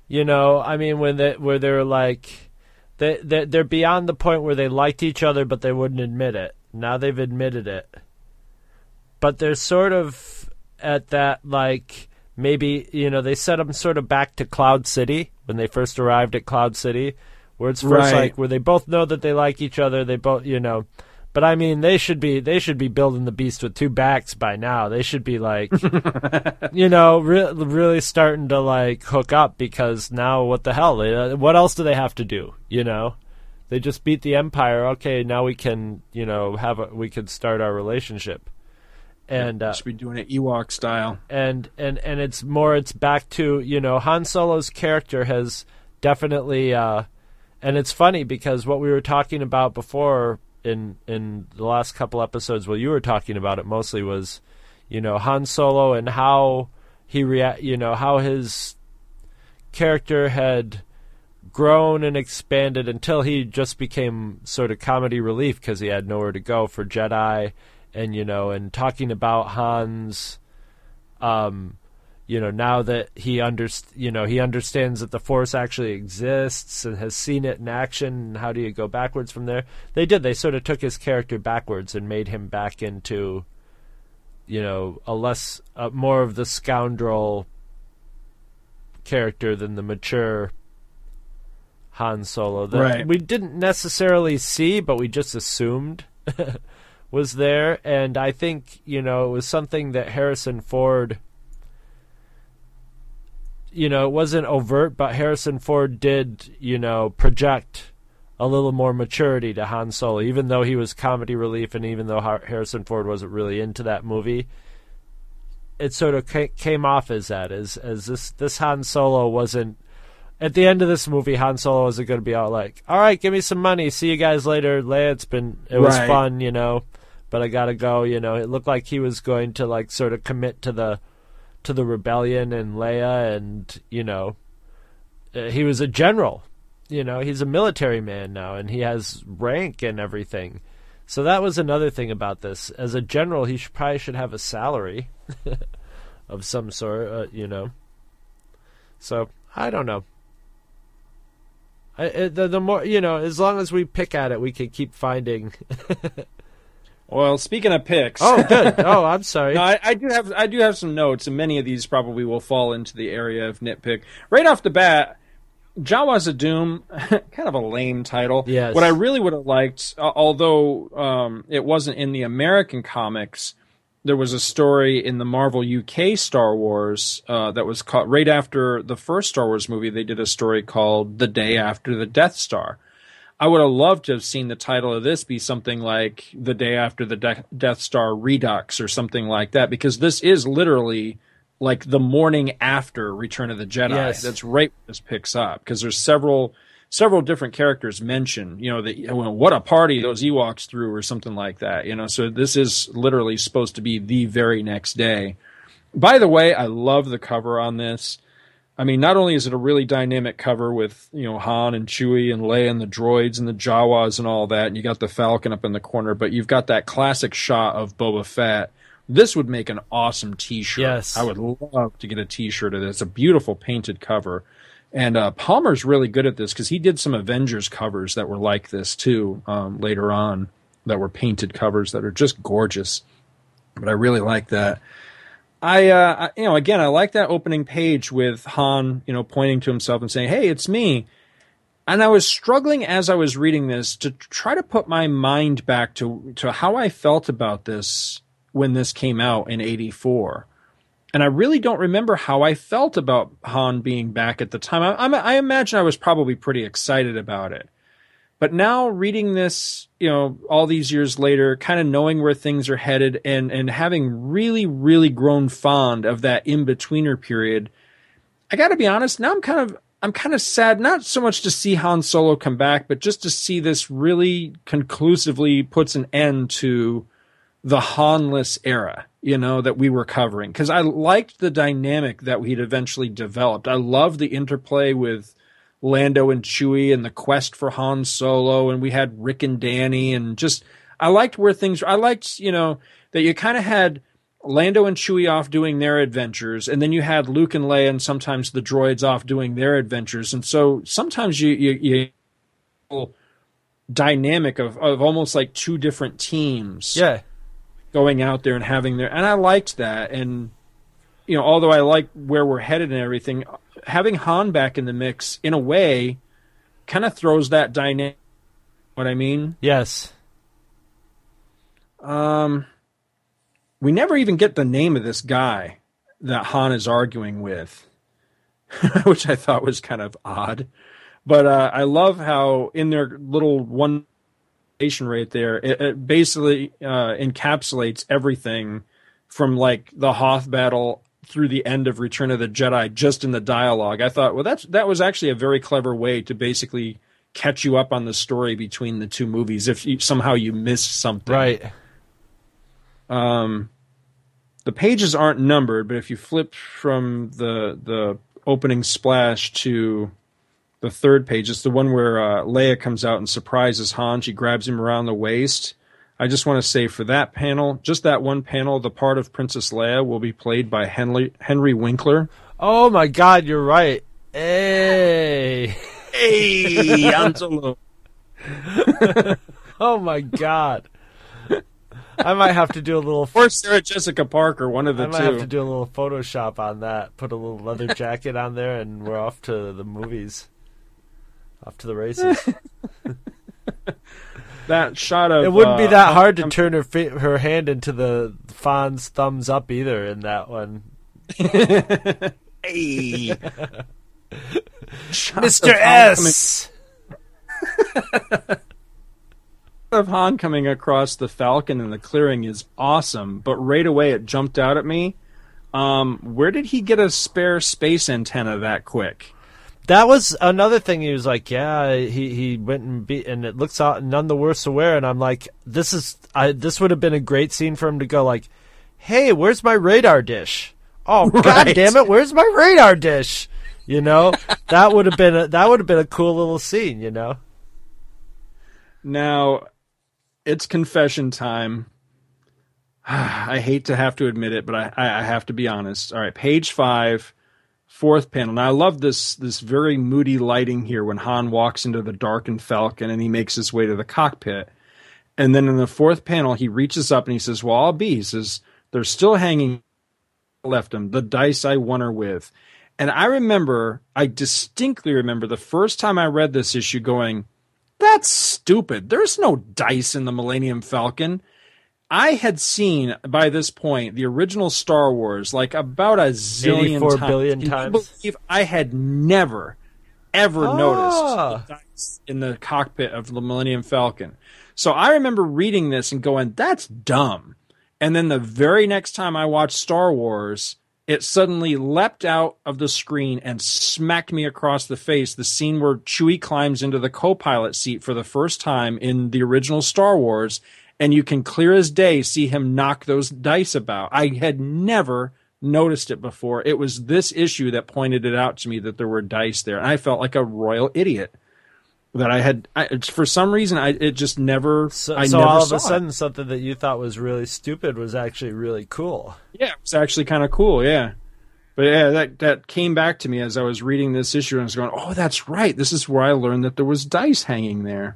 you know, I mean, when they where they're like, they they they're beyond the point where they liked each other, but they wouldn't admit it. Now they've admitted it, but they're sort of at that like maybe you know they set them sort of back to Cloud City when they first arrived at Cloud City, where it's first right. like where they both know that they like each other. They both you know but I mean, they should be they should be building the beast with two backs by now. They should be like, you know, re- really starting to like hook up because now what the hell? They, uh, what else do they have to do? You know, they just beat the empire. Okay, now we can you know have a, we can start our relationship. And uh, should be doing it Ewok style. And and and it's more. It's back to you know Han Solo's character has definitely. Uh, and it's funny because what we were talking about before in in the last couple episodes, well, you were talking about it mostly was, you know, Han Solo and how he react, you know, how his character had grown and expanded until he just became sort of comedy relief because he had nowhere to go for Jedi, and you know, and talking about Han's, um, you know now that he under you know he understands that the force actually exists and has seen it in action and how do you go backwards from there? They did. They sort of took his character backwards and made him back into you know a less uh, more of the scoundrel character than the mature Han Solo that right. we didn't necessarily see but we just assumed was there. And I think you know it was something that Harrison Ford you know, it wasn't overt, but Harrison Ford did, you know, project a little more maturity to Han Solo, even though he was comedy relief, and even though Harrison Ford wasn't really into that movie. It sort of came off as that, as as this this Han Solo wasn't. At the end of this movie, Han Solo wasn't going to be all like, "All right, give me some money. See you guys later, Leia. It's been it was right. fun, you know, but I gotta go." You know, it looked like he was going to like sort of commit to the to the rebellion and Leia, and you know, uh, he was a general. You know, he's a military man now, and he has rank and everything. So that was another thing about this. As a general, he should, probably should have a salary of some sort. Uh, you know. So I don't know. I, the, the more you know, as long as we pick at it, we can keep finding Well, speaking of picks. Oh, good. Oh, I'm sorry. No, I, I do have I do have some notes, and many of these probably will fall into the area of nitpick. Right off the bat, Jawas of Doom, kind of a lame title. Yes. What I really would have liked, uh, although um, it wasn't in the American comics, there was a story in the Marvel UK Star Wars uh, that was called right after the first Star Wars movie. They did a story called "The Day After the Death Star." I would have loved to have seen the title of this be something like "The Day After the De- Death Star Redux" or something like that, because this is literally like the morning after Return of the Jedi. Yes. That's right where this picks up because there's several several different characters mentioned. You know, that you know, what a party those Ewoks threw or something like that. You know, so this is literally supposed to be the very next day. By the way, I love the cover on this. I mean, not only is it a really dynamic cover with you know Han and Chewie and Leia and the droids and the Jawas and all that, and you got the Falcon up in the corner, but you've got that classic shot of Boba Fett. This would make an awesome T-shirt. Yes. I would love to get a T-shirt of this. It's a beautiful painted cover, and uh, Palmer's really good at this because he did some Avengers covers that were like this too um, later on, that were painted covers that are just gorgeous. But I really like that. I, uh, I- you know, again, I like that opening page with Han, you know, pointing to himself and saying, "Hey, it's me." And I was struggling as I was reading this to try to put my mind back to to how I felt about this when this came out in '84. And I really don't remember how I felt about Han being back at the time. I, I'm- I imagine I was probably pretty excited about it. But now reading this, you know, all these years later, kind of knowing where things are headed and, and having really, really grown fond of that in-betweener period, I gotta be honest, now I'm kind of I'm kind of sad, not so much to see Han Solo come back, but just to see this really conclusively puts an end to the Hanless era, you know, that we were covering. Because I liked the dynamic that we'd eventually developed. I love the interplay with Lando and Chewie and the quest for Han Solo, and we had Rick and Danny, and just I liked where things. I liked, you know, that you kind of had Lando and Chewie off doing their adventures, and then you had Luke and Leia, and sometimes the droids off doing their adventures, and so sometimes you you, you dynamic of of almost like two different teams Yeah. going out there and having their and I liked that and you know although I like where we're headed and everything having Han back in the mix in a way kind of throws that dynamic what I mean Yes. um we never even get the name of this guy that Han is arguing with which I thought was kind of odd but uh, I love how in their little one station right there, it, it basically uh, encapsulates everything from like the Hoth battle through the end of Return of the Jedi, just in the dialogue. I thought, well, that's that was actually a very clever way to basically catch you up on the story between the two movies if you, somehow you missed something. Right. Um, the pages aren't numbered, but if you flip from the the opening splash to the third page, it's the one where uh, Leia comes out and surprises Han. She grabs him around the waist. I just want to say for that panel, just that one panel, the part of Princess Leia will be played by Henry Henry Winkler. Oh my God, you're right. Hey. Hey, Han Solo. oh my God. I might have to do a little. Or Sarah Jessica Parker, one of the I might two. have to do a little Photoshop on that. Put a little leather jacket on there, and we're off to the movies. Off to the races. That shot of it wouldn't be uh, that hard to um, turn her fi- her hand into the Fonz thumbs up either in that one. Hey. Mr. of Han coming- S. of Han coming across the Falcon in the clearing is awesome, but right away it jumped out at me. Um, where did he get a spare space antenna that quick? That was another thing. He was like, "Yeah, he he went and beat, and it looks out none the worse aware." And I'm like, "This is I, this would have been a great scene for him to go like, hey, where's my radar dish? Oh god damn it, where's my radar dish? You know, that would have been a, that would have been a cool little scene. You know, Now, it's confession time. I hate to have to admit it, but I I have to be honest. All right, page five, fourth panel. Now I love this this very moody lighting here when Han walks into the darkened Falcon and he makes his way to the cockpit. And then in the fourth panel, he reaches up and he says, Well, I'll be. He says, They're still hanging left him, the dice I won her with. And I remember, I distinctly remember the first time I read this issue going, That's stupid. There's no dice in the Millennium Falcon. I had seen by this point the original Star Wars like about a zillion 84 times. billion Can you believe I had never, ever Ah. noticed the dice in the cockpit of the Millennium Falcon. So I remember reading this and going, "That's dumb." And then the very next time I watched Star Wars, it suddenly leapt out of the screen and smacked me across the face. The scene where Chewie climbs into the co-pilot seat for the first time in the original Star Wars, and you can clear as day see him knock those dice about. I had never noticed it before. It was this issue that pointed it out to me that there were dice there, and I felt like a royal idiot. That I had, I, for some reason, I it just never. So, I so never all of saw a it. sudden, something that you thought was really stupid was actually really cool. Yeah, it was actually kind of cool. Yeah, but yeah, that that came back to me as I was reading this issue, and I was going, "Oh, that's right. This is where I learned that there was dice hanging there."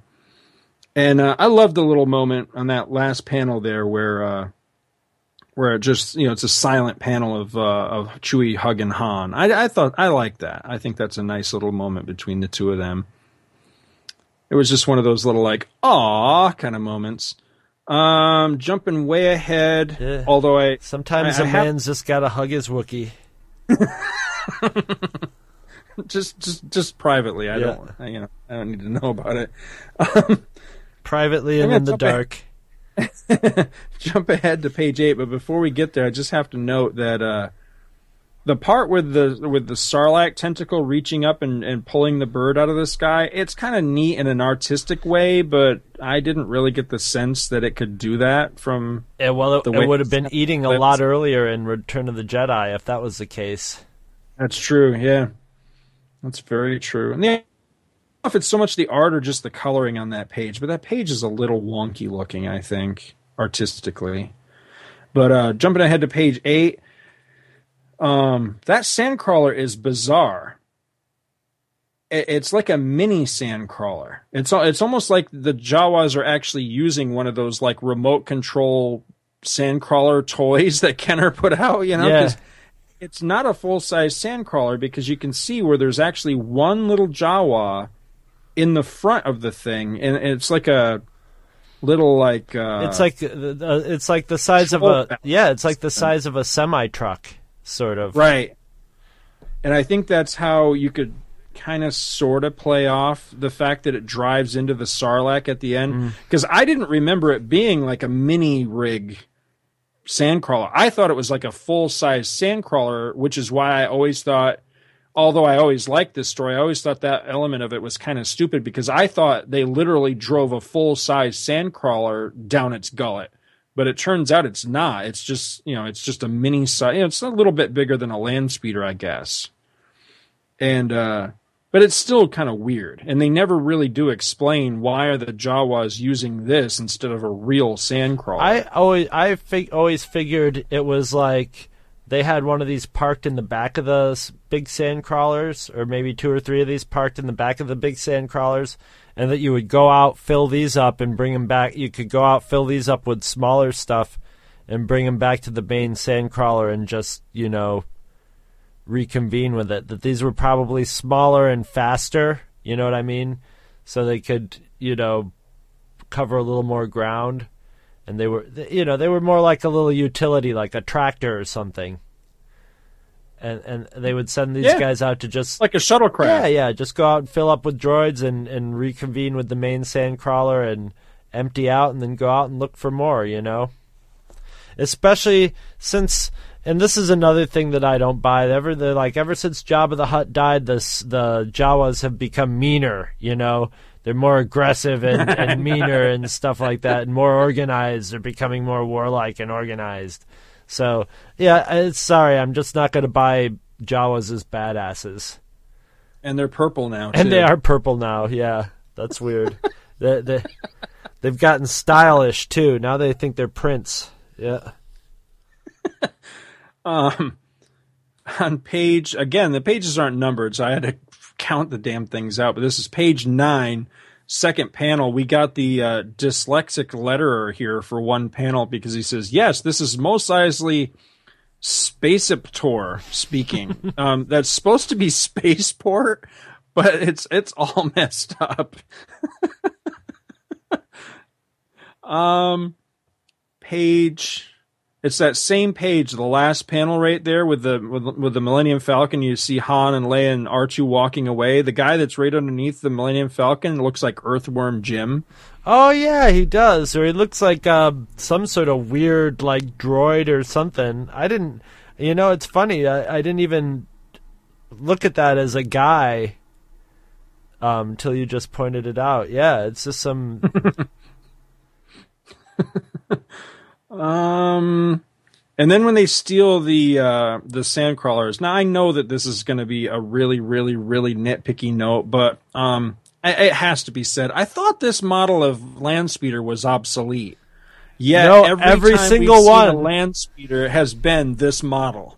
And uh, I love the little moment on that last panel there where uh, where it just you know it's a silent panel of uh, of Chewie hugging Han. I, I thought I like that. I think that's a nice little moment between the two of them. It was just one of those little like "aw" kind of moments. Um, jumping way ahead. Yeah. Although I Sometimes I- a I have- man's just got to hug his Wookie. just just just privately. I Yeah. don't I, you know I don't need to know about it. Privately and in the jump ahead- dark. Jump ahead to page eight, but before we get there, I just have to note that uh, the part with the with the Sarlacc tentacle reaching up and, and pulling the bird out of the sky, it's kind of neat in an artistic way, but I didn't really get the sense that it could do that from. Yeah, well, it, it would have been set eating a lot earlier in Return of the Jedi if that was the case. That's true. Yeah, that's very true. And the, I don't know if it's so much the art or just the coloring on that page, but that page is a little wonky looking. I think artistically. But uh, jumping ahead to page eight, um, that sandcrawler is bizarre. It, it's like a mini sandcrawler. It's it's almost like the Jawas are actually using one of those like remote control sandcrawler toys that Kenner put out. You know, Yeah. it's not a full size sandcrawler because you can see where there's actually one little Jawa in the front of the thing, and it's like a little like uh, it's like uh, it's like the size of a balance yeah, it's like the size of a semi truck, sort of. right. And I think that's how you could kind of sort of play off the fact that it drives into the Sarlacc at the Mm. end because I didn't remember it being like a mini rig sandcrawler. I thought it was like a full size sandcrawler, which is why I always thought, although I always liked this story, I always thought that element of it was kind of stupid because I thought they literally drove a full size sandcrawler down its gullet. But it turns out it's not. It's just you know, it's just a mini size. You know, it's a little bit bigger than a land speeder, I guess. And uh but it's still kind of weird. And they never really do explain why are the Jawas using this instead of a real sandcrawler. I always I fig- always figured it was like they had one of these parked in the back of the big sand crawlers, or maybe two or three of these parked in the back of the big sand crawlers, and that you would go out, fill these up, and bring them back. You could go out, fill these up with smaller stuff, and bring them back to the main sand crawler, and just you know reconvene with it. That these were probably smaller and faster. You know what I mean? So they could you know cover a little more ground and they were you know they were more like a little utility like a tractor or something and and they would send these Yeah. guys out to just like a shuttlecraft. yeah yeah just go out and fill up with droids and and reconvene with the main sandcrawler and empty out and then go out and look for more you know especially since and this is another thing that I don't buy. Ever they're like ever since Jabba the Hutt died, the the Jawas have become meaner. You know, they're more aggressive and, and meaner and stuff like that, and more organized. They're becoming more warlike and organized. So yeah, sorry, I'm just not going to buy Jawas as badasses. And they're purple now. And they are purple now. Yeah, that's weird. they, they, they've gotten stylish too. Now they think they're Prince. Yeah. Um, on page again, the pages aren't numbered, so I had to count the damn things out. But this is page nine. Second panel, we got the uh, dyslexic letterer here for one panel because he says, "Yes, this is Mos Eisley Spaceptor speaking. um, that's supposed to be spaceport, but it's it's all messed up." um, page. It's that same page, the last panel right there with the with, with the Millennium Falcon. You see Han and Leia and R2 walking away. The guy that's right underneath the Millennium Falcon looks like Earthworm Jim. Oh yeah, he does. Or he looks like uh, some sort of weird like droid or something. I didn't. You know, it's funny. I, I didn't even look at that as a guy um, till you just pointed it out. Yeah, it's just some. Um, and then when they steal the uh, the sand crawlers, now I know that this is going to be a really, really, really nitpicky note, but um, it has to be said. I thought this model of land speeder was obsolete. Yeah, No, every, every single seen one. a land speeder has been this model.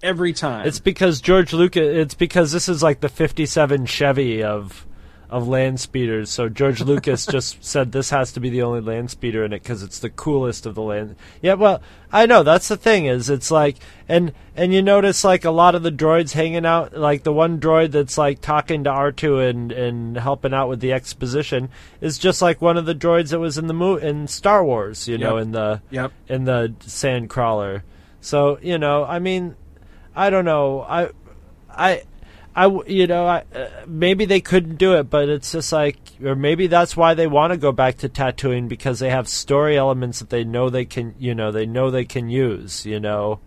Every time. It's because George Lucas. It's because this is like the '57 Chevy of of land speeders. So George Lucas just said this has to be the only land speeder in it because it's the coolest of the land. Yeah, well, I know that's the thing is it's like and and you notice like a lot of the droids hanging out, like the one droid that's like talking to R2 and and helping out with the exposition is just like one of the droids that was in the mo- in Star Wars. You know, Yep. in the Yep. in the sand crawler. So you know, I mean, I don't know. I, I, I, you know, I, uh, maybe they couldn't do it, but it's just like, or maybe that's why they want to go back to Tatooine because they have story elements that they know they can, you know, they know they can use, you know,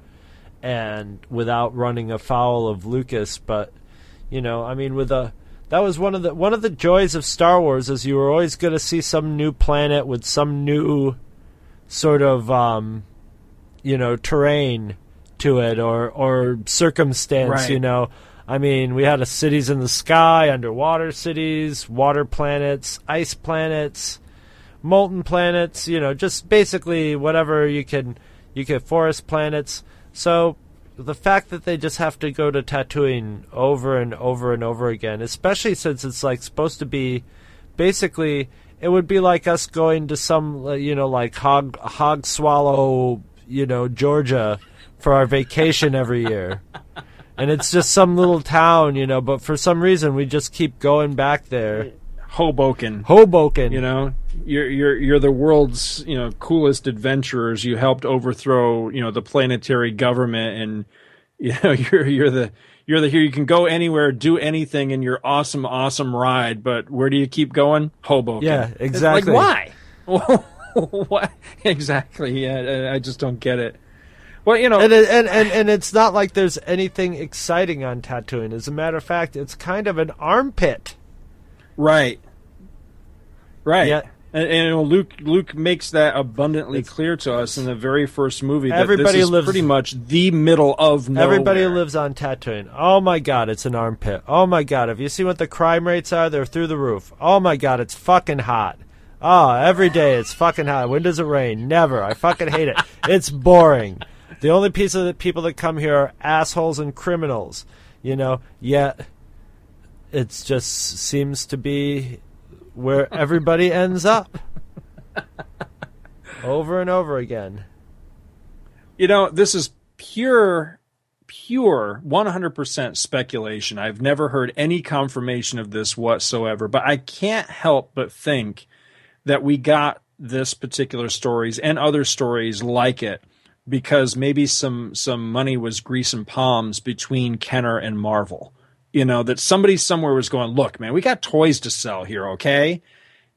and without running afoul of Lucas. But, you know, I mean, with a that was one of the one of the joys of Star Wars is you were always going to see some new planet with some new sort of um, you know terrain to it or or circumstance Right. you know i mean we had a cities in the sky underwater cities water planets ice planets molten planets you know just basically whatever you can you can forest planets. So the fact that they just have to go to Tatooine over and over and over again especially since it's like supposed to be basically it would be like us going to some you know like hog hog swallow you know Georgia for our vacation every year and it's just some little town you know but for some reason we just keep going back there Hoboken. Hoboken You know, you're you're you're the world's you know coolest adventurers. You helped overthrow you know the planetary government, and you know you're you're the you're the here. You can go anywhere, do anything in your awesome awesome ride. But where do you keep going? Hoboken. Yeah, It's exactly. Like why? what exactly? Yeah, I just don't get it. Well, you know, and, and and and it's not like there's anything exciting on Tatooine. As a matter of fact, it's kind of an armpit. Right. Right. Yeah. And, and Luke Luke makes that abundantly clear to us in the very first movie that Everybody this is lives- pretty much the middle of nowhere. Everybody lives on Tatooine. Oh my god, it's an armpit. Oh my god, have you seen what the crime rates are? They're through the roof. Oh my god, it's fucking hot. Oh, every day it's fucking hot. When does it rain? Never. I fucking hate it. It's boring. The only piece of the people that come here are assholes and criminals. You know, yet it just seems to be where everybody ends up. Over and over again. You know, this is pure, pure, 100% speculation. I've never heard any confirmation of this whatsoever, but I can't help but think that we got this particular stories and other stories like it because maybe some some money was greasing palms between Kenner and Marvel. You know, that somebody somewhere was going, look, man, we got toys to sell here, okay?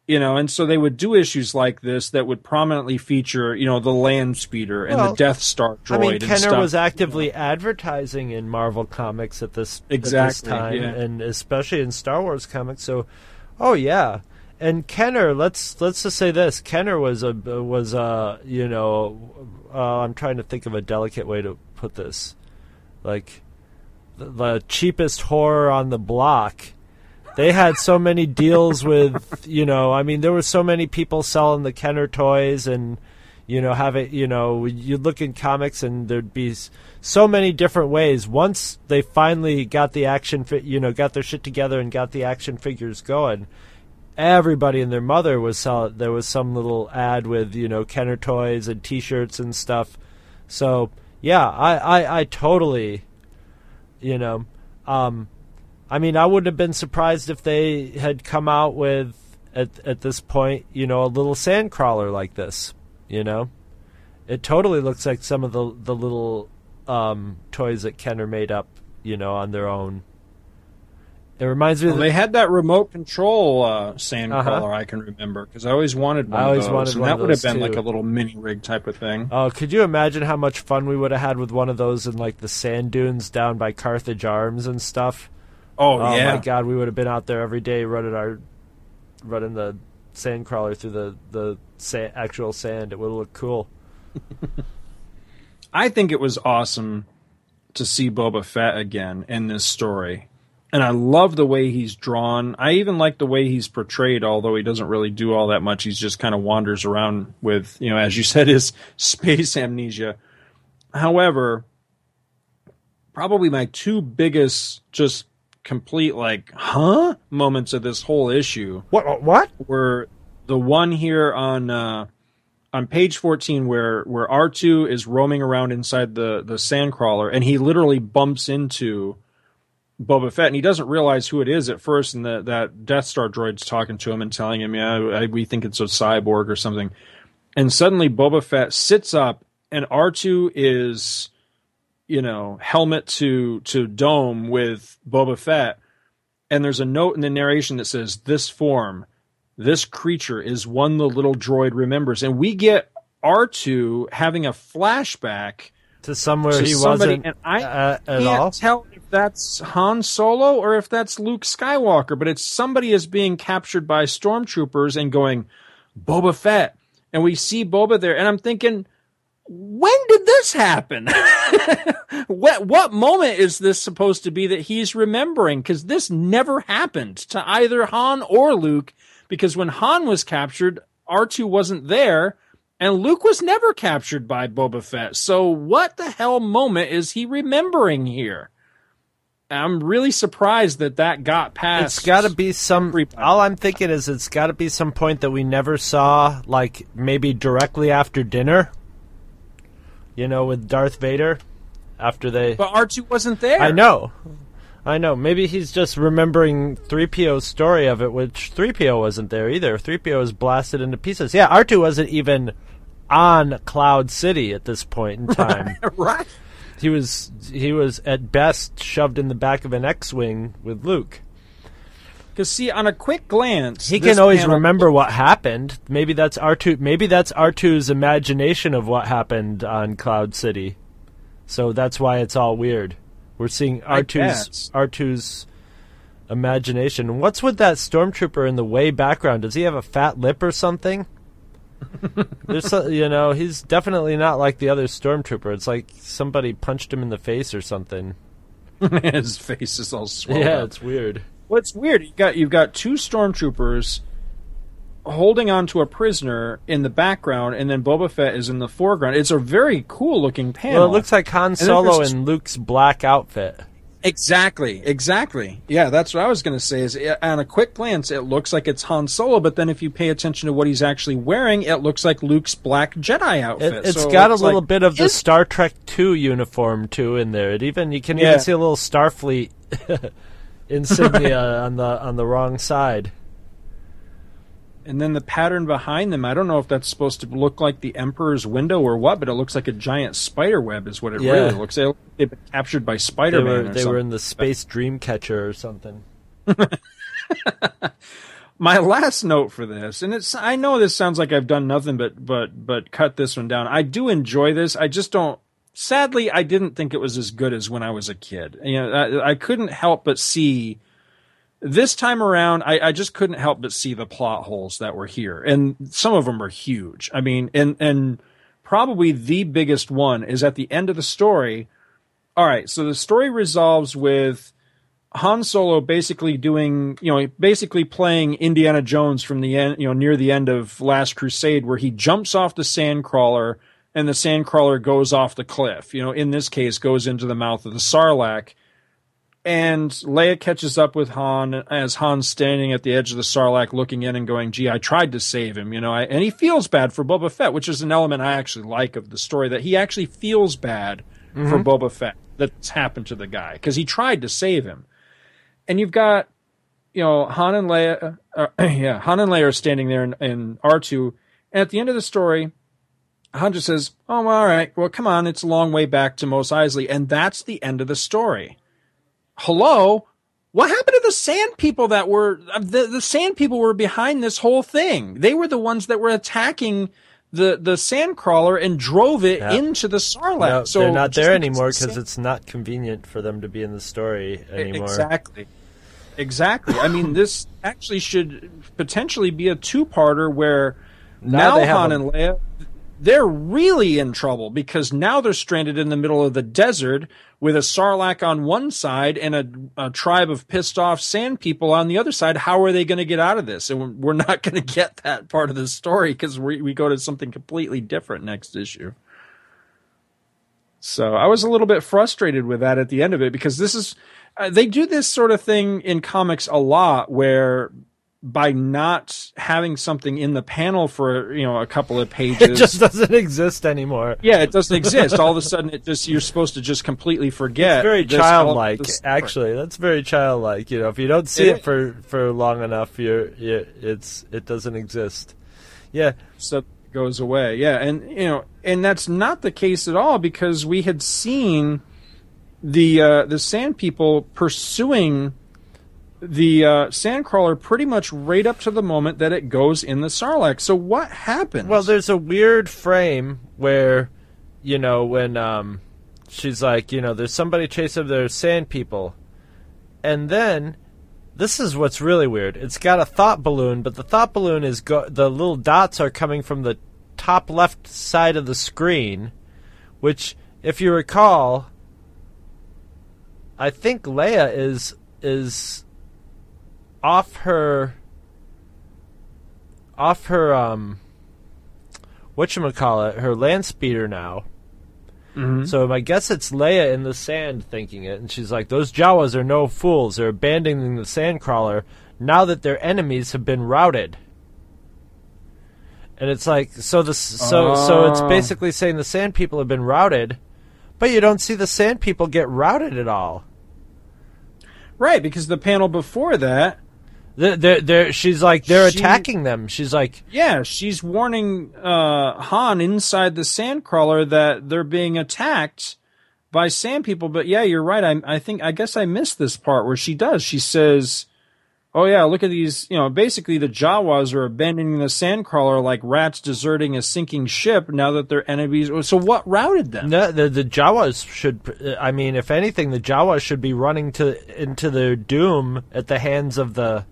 You know, and so they would do issues like this that would prominently feature, you know, the land speeder and Well, the Death Star droid I mean, and Kenner stuff. was actively advertising in Marvel comics at this at this time, yeah. and especially in Star Wars comics. So, oh yeah, and Kenner. Let's let's just say this: Kenner was a was a you know, uh, I'm trying to think of a delicate way to put this, like the, the cheapest horror on the block. They had so many deals with, you know, I mean, there were so many people selling the Kenner toys and, you know, have it, you know, you'd look in comics and there'd be so many different ways. Once they finally got the action, fi- you know, got their shit together and got the action figures going, everybody and their mother was selling. There was some little ad with you know Kenner toys and T-shirts and stuff. So yeah, I I, I totally, you know, um, I mean, I wouldn't have been surprised if they had come out with at at this point, you know, a little sand crawler like this. You know, it totally looks like some of the the little um, toys that Kenner made up, you know, on their own. It reminds me. Well, of the, they had that remote control uh, sand Uh-huh. crawler I can remember because I always wanted one I always of those. wanted and one that would have been like a little mini rig type of thing. Oh, could you imagine how much fun we would have had with one of those in like the sand dunes down by Carthage Arms and stuff? Oh, Oh yeah. my god, we would have been out there every day running our running the sand crawler through the the sa- actual sand. It would look cool. I think it was awesome to see Boba Fett again in this story. And I love the way he's drawn. I even like the way he's portrayed, although he doesn't really do all that much. He's just kind of wanders around with, you know, as you said, his space amnesia. However, probably my two biggest just complete like huh moments of this whole issue What what? were the one here on uh on page 14 where where R2 is roaming around inside the the sandcrawler and he literally bumps into Boba Fett and he doesn't realize who it is at first and that that Death Star droid's talking to him and telling him yeah I, we think it's a cyborg or something. And suddenly Boba Fett sits up and R2 is you know helmet to to dome with Boba Fett and there's a note in the narration that says this form this creature is one the little droid remembers. And we get R2 having a flashback To somewhere to he somebody wasn't and I uh, at can't all. tell if that's Han Solo or if that's Luke Skywalker but it's somebody is being captured by stormtroopers and going Boba Fett and we see Boba there and I'm thinking when did this happen? what what moment is this supposed to be that he's remembering? Because this never happened to either Han or Luke. Because when Han was captured, R2 wasn't there, and Luke was never captured by Boba Fett. So what the hell moment is he remembering here? I'm really surprised that that got past. It's got to be some. everybody. All I'm thinking is it's got to be some point that we never saw, like maybe directly after dinner. You know, with Darth Vader, after they. But R2 wasn't there. I know, I know. Maybe he's just remembering 3PO's story of it, which 3PO wasn't there either. 3PO was blasted into pieces. Yeah, R2 wasn't even on Cloud City at this point in time. right. he was he was at best shoved in the back of an X-wing with Luke. Because see, on a quick glance, He can always panel- remember what happened. Maybe that's R two. Maybe that's R 2s imagination of what happened on Cloud City. So that's why it's all weird. We're seeing R 2's. R 2's imagination. What's with that stormtrooper in the way background? Does he have a fat lip or something? There's, a, you know, he's definitely not like the other stormtrooper. It's like somebody punched him in the face or something. His face is all swollen. yeah, up. it's weird. Well, weird. You got you've got two stormtroopers holding on to a prisoner in the background, and then Boba Fett is in the foreground. It's a very cool looking panel. Well, it looks like Han then Solo there's- in Luke's black outfit. Exactly, exactly. Yeah, that's what I was going to say. Is on a quick glance, it looks like it's Han Solo, but then if you pay attention to what he's actually wearing, it looks like Luke's black Jedi outfit. It, has So got a little like, bit of the Star Trek Two uniform too in there. It even you can Yeah. even see a little Starfleet insignia on the on the wrong side. And then the pattern behind them, I don't know if that's supposed to look like the Emperor's window or what, but it looks like a giant spider web, is what it Yeah. really looks. They- They've been captured by They Spider were they were in the Space Dreamcatcher or something. My last note for this, and it's I know this sounds like I've done nothing but but but cut this one down. I do enjoy this. I just don't. Sadly, I didn't think it was as good as when I was a kid. You know, I, I couldn't help but see this time around. I, I just couldn't help but see the plot holes that were here, and some of them are huge. I mean, and and probably the biggest one is at the end of the story. All right, so the story resolves with Han Solo basically doing, you know, basically playing Indiana Jones from the end, you know, near the end of Last Crusade, where he jumps off the sandcrawler and the sandcrawler goes off the cliff. You know, in this case, goes into the mouth of the Sarlacc. And Leia catches up with Han as Han's standing at the edge of the Sarlacc looking in and going, gee, I tried to save him, you know, I, and he feels bad for Boba Fett, which is an element I actually like of the story that he actually feels bad for Mhm. Boba Fett that's happened to the guy because he tried to save him. And you've got, you know, Han and Leia, uh, yeah, Han and Leia are standing there in, in R2. And at the end of the story, Han just says, Oh, well, all right. Well, come on. It's a long way back to Mos Eisley. And that's the end of the story. Hello? What happened to the sand people that were, uh, the, the sand people were behind this whole thing? They were the ones that were attacking the, the sand crawler and drove it Yeah. into the Sarlacc. No, so they're not there anymore because it's not convenient for them to be in the story anymore. Exactly. Exactly. I mean, this actually should potentially be a two-parter where Now now, Han a- and Leia, they're really in trouble because now they're stranded in the middle of the desert with a Sarlacc on one side and a, a tribe of pissed off sand people on the other side. How are they going to get out of this? And we're not going to get that part of the story because we, we go to something completely different next issue. So I was a little bit frustrated with that at the end of it because this is uh, they do this sort of thing in comics a lot where by not having something in the panel for you know a couple of pages It just doesn't exist anymore. yeah it doesn't exist all of a sudden it just you're supposed to just completely forget It's very childlike, element of the story. actually. That's very childlike. You know, if you don't see It it, for for long enough, you're, you it's it doesn't exist. Yeah, so it goes away. Yeah, and you know, and that's not the case at all because we had seen the uh, the Sand People pursuing the uh, Sandcrawler pretty much right up to the moment that it goes in the Sarlacc. So what happens? Well, there's a weird frame where, you know, when um, she's like, you know, there's somebody chasing their sand people, and then this is what's really weird. It's got a thought balloon, but the thought balloon is go- the little dots are coming from the top left side of the screen, which, if you recall, I think Leia is is off her off her um whatchamacallit, her land speeder now. Mhm. So I guess it's Leia in the sand thinking it, and she's like, "Those Jawas are no fools. They're abandoning the sandcrawler now that their enemies have been routed." And it's like, so the so so it's Oh. basically saying the sand people have been routed, but you don't see the sand people get routed at all. right because the panel before that They're, they're, they're, she's like, they're She- attacking them. She's like, Yeah, she's warning uh, Han inside the Sandcrawler that they're being attacked by Sand people. But yeah, you're right. I, I think I guess I missed this part where she does. She says, "Oh yeah, look at these. You know, basically the Jawas are abandoning the Sandcrawler like rats deserting a sinking ship now that their enemies. So what routed them? No, the the Jawas should. I mean, if anything, the Jawas should be running to into their doom at the hands of the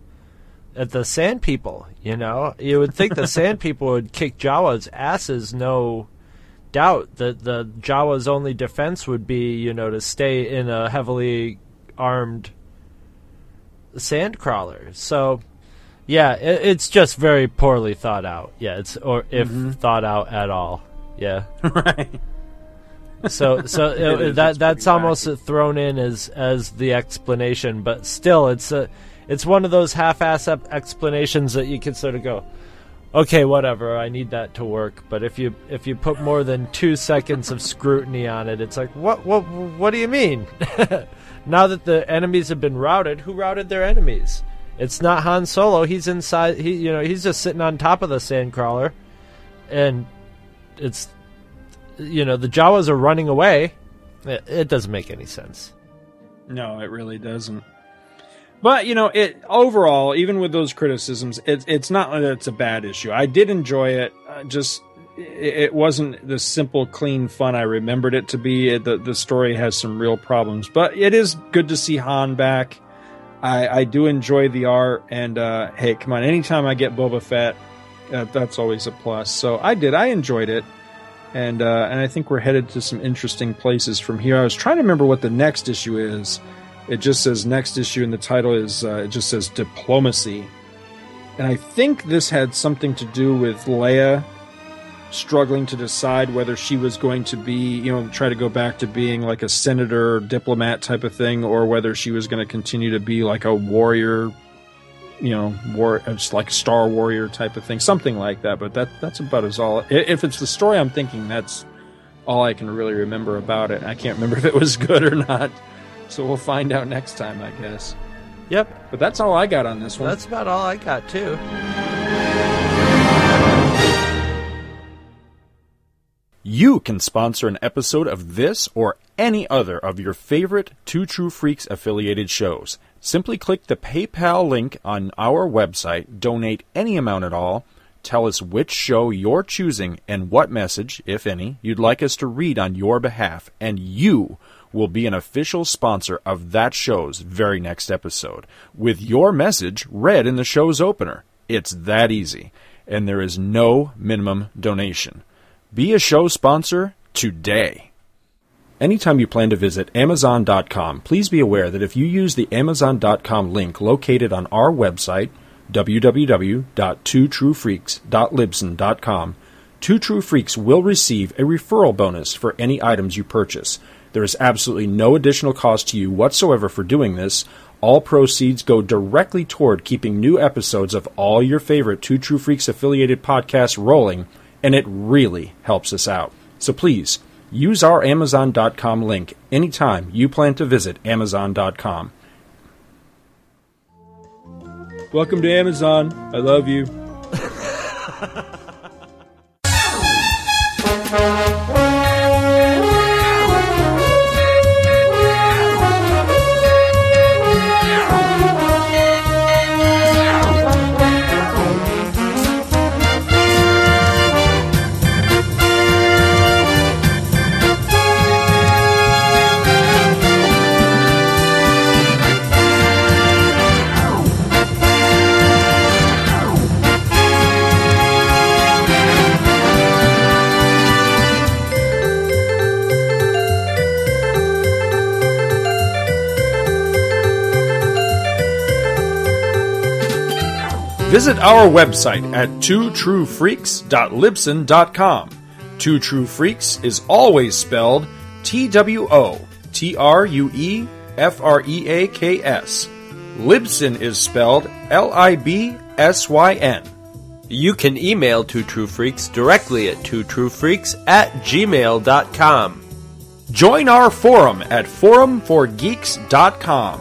at the Sand People. You know, you would think the Sand People would kick Jawas' asses. No doubt that the Jawas' only defense would be, you know, to stay in a heavily armed sand crawler. So. Yeah, it, it's just very poorly thought out. Yeah, it's or if thought out at all. Yeah. right. So so It uh, that that's almost thrown in as as the explanation, but still, it's a it's one of those half-ass explanations that you can sort of go, okay, whatever, I need that to work. But if you if you put more than two seconds of scrutiny on it, it's like, what what what do you mean? now that the enemies have been routed, who routed their enemies? It's not Han Solo. He's inside. He you know he's just sitting on top of the sandcrawler, and it's you know the Jawas are running away. It, it doesn't make any sense. No, it really doesn't. But you know, it overall, even with those criticisms, it, it's not that it's a bad issue. I did enjoy it. Uh, just it, wasn't the simple, clean fun I remembered it to be. It, the the story has some real problems, but it is good to see Han back. I, I do enjoy the art, and uh, hey, come on! Anytime I get Boba Fett, uh, that's always a plus. So I did. I enjoyed it and uh, and I think we're headed to some interesting places from here. I was trying to remember what the next issue is. It just says next issue, and the title is uh, it just says diplomacy, and I think this had something to do with Leia struggling to decide whether she was going to be, you know, try to go back to being like a senator, diplomat type of thing, or whether she was going to continue to be like a warrior, you know, war, just like star warrior type of thing, something like that. But that that's about as all. If it's the story I'm thinking, that's all I can really remember about it. I can't remember if it was good or not. So we'll find out next time, I guess. Yep. But that's all I got on this one. That's about all I got too. You can sponsor an episode of this or any other of your favorite Two True Freaks affiliated shows. Simply click the PayPal link on our website, donate any amount at all, tell us which show you're choosing and what message, if any, you'd like us to read on your behalf, and you will be an official sponsor of that show's very next episode, with your message read in the show's opener. It's that easy, and there is no minimum donation. Be a show sponsor today. Anytime you plan to visit Amazon.com, please be aware that if you use the Amazon.com link located on our website, www.twotruefreaks.libsyn.com, Two True Freaks will receive a referral bonus for any items you purchase. There is absolutely no additional cost to you whatsoever for doing this. All proceeds go directly toward keeping new episodes of all your favorite Two True Freaks affiliated podcasts rolling, and it really helps us out. So please, use our Amazon.com link anytime you plan to visit Amazon.com. Welcome to Amazon. I love you. Visit our website at twotruefreaks.libsyn.com. Two True Freaks is always spelled T W O T R U E F R E A K S. Libsyn is spelled L I B S Y N. You can email Two True Freaks directly at twotruefreaks at gmail.com. Join our forum at forumforgeeks.com,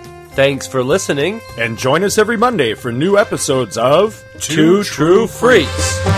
Thanks for listening. And join us every Monday for new episodes of Two True Freaks.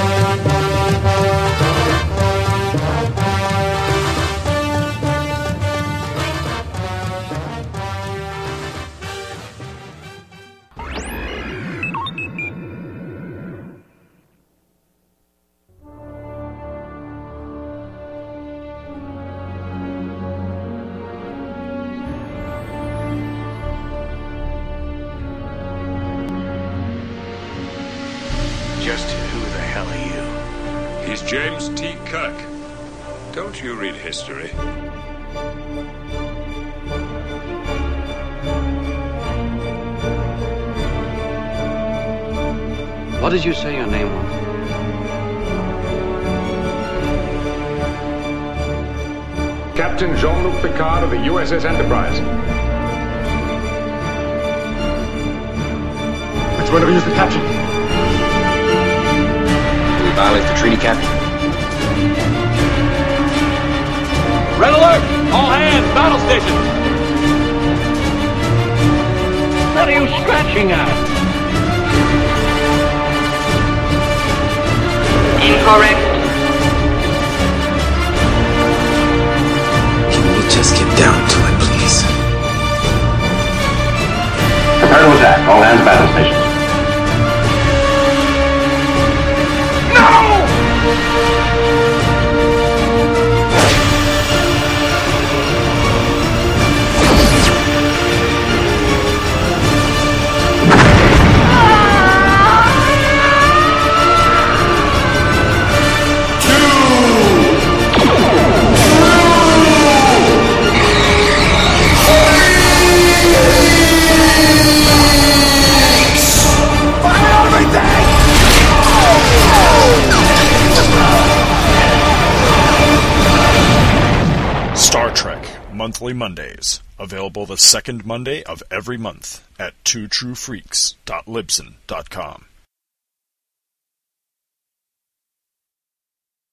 The second Monday of every month at twotruefreaks.libsyn.com.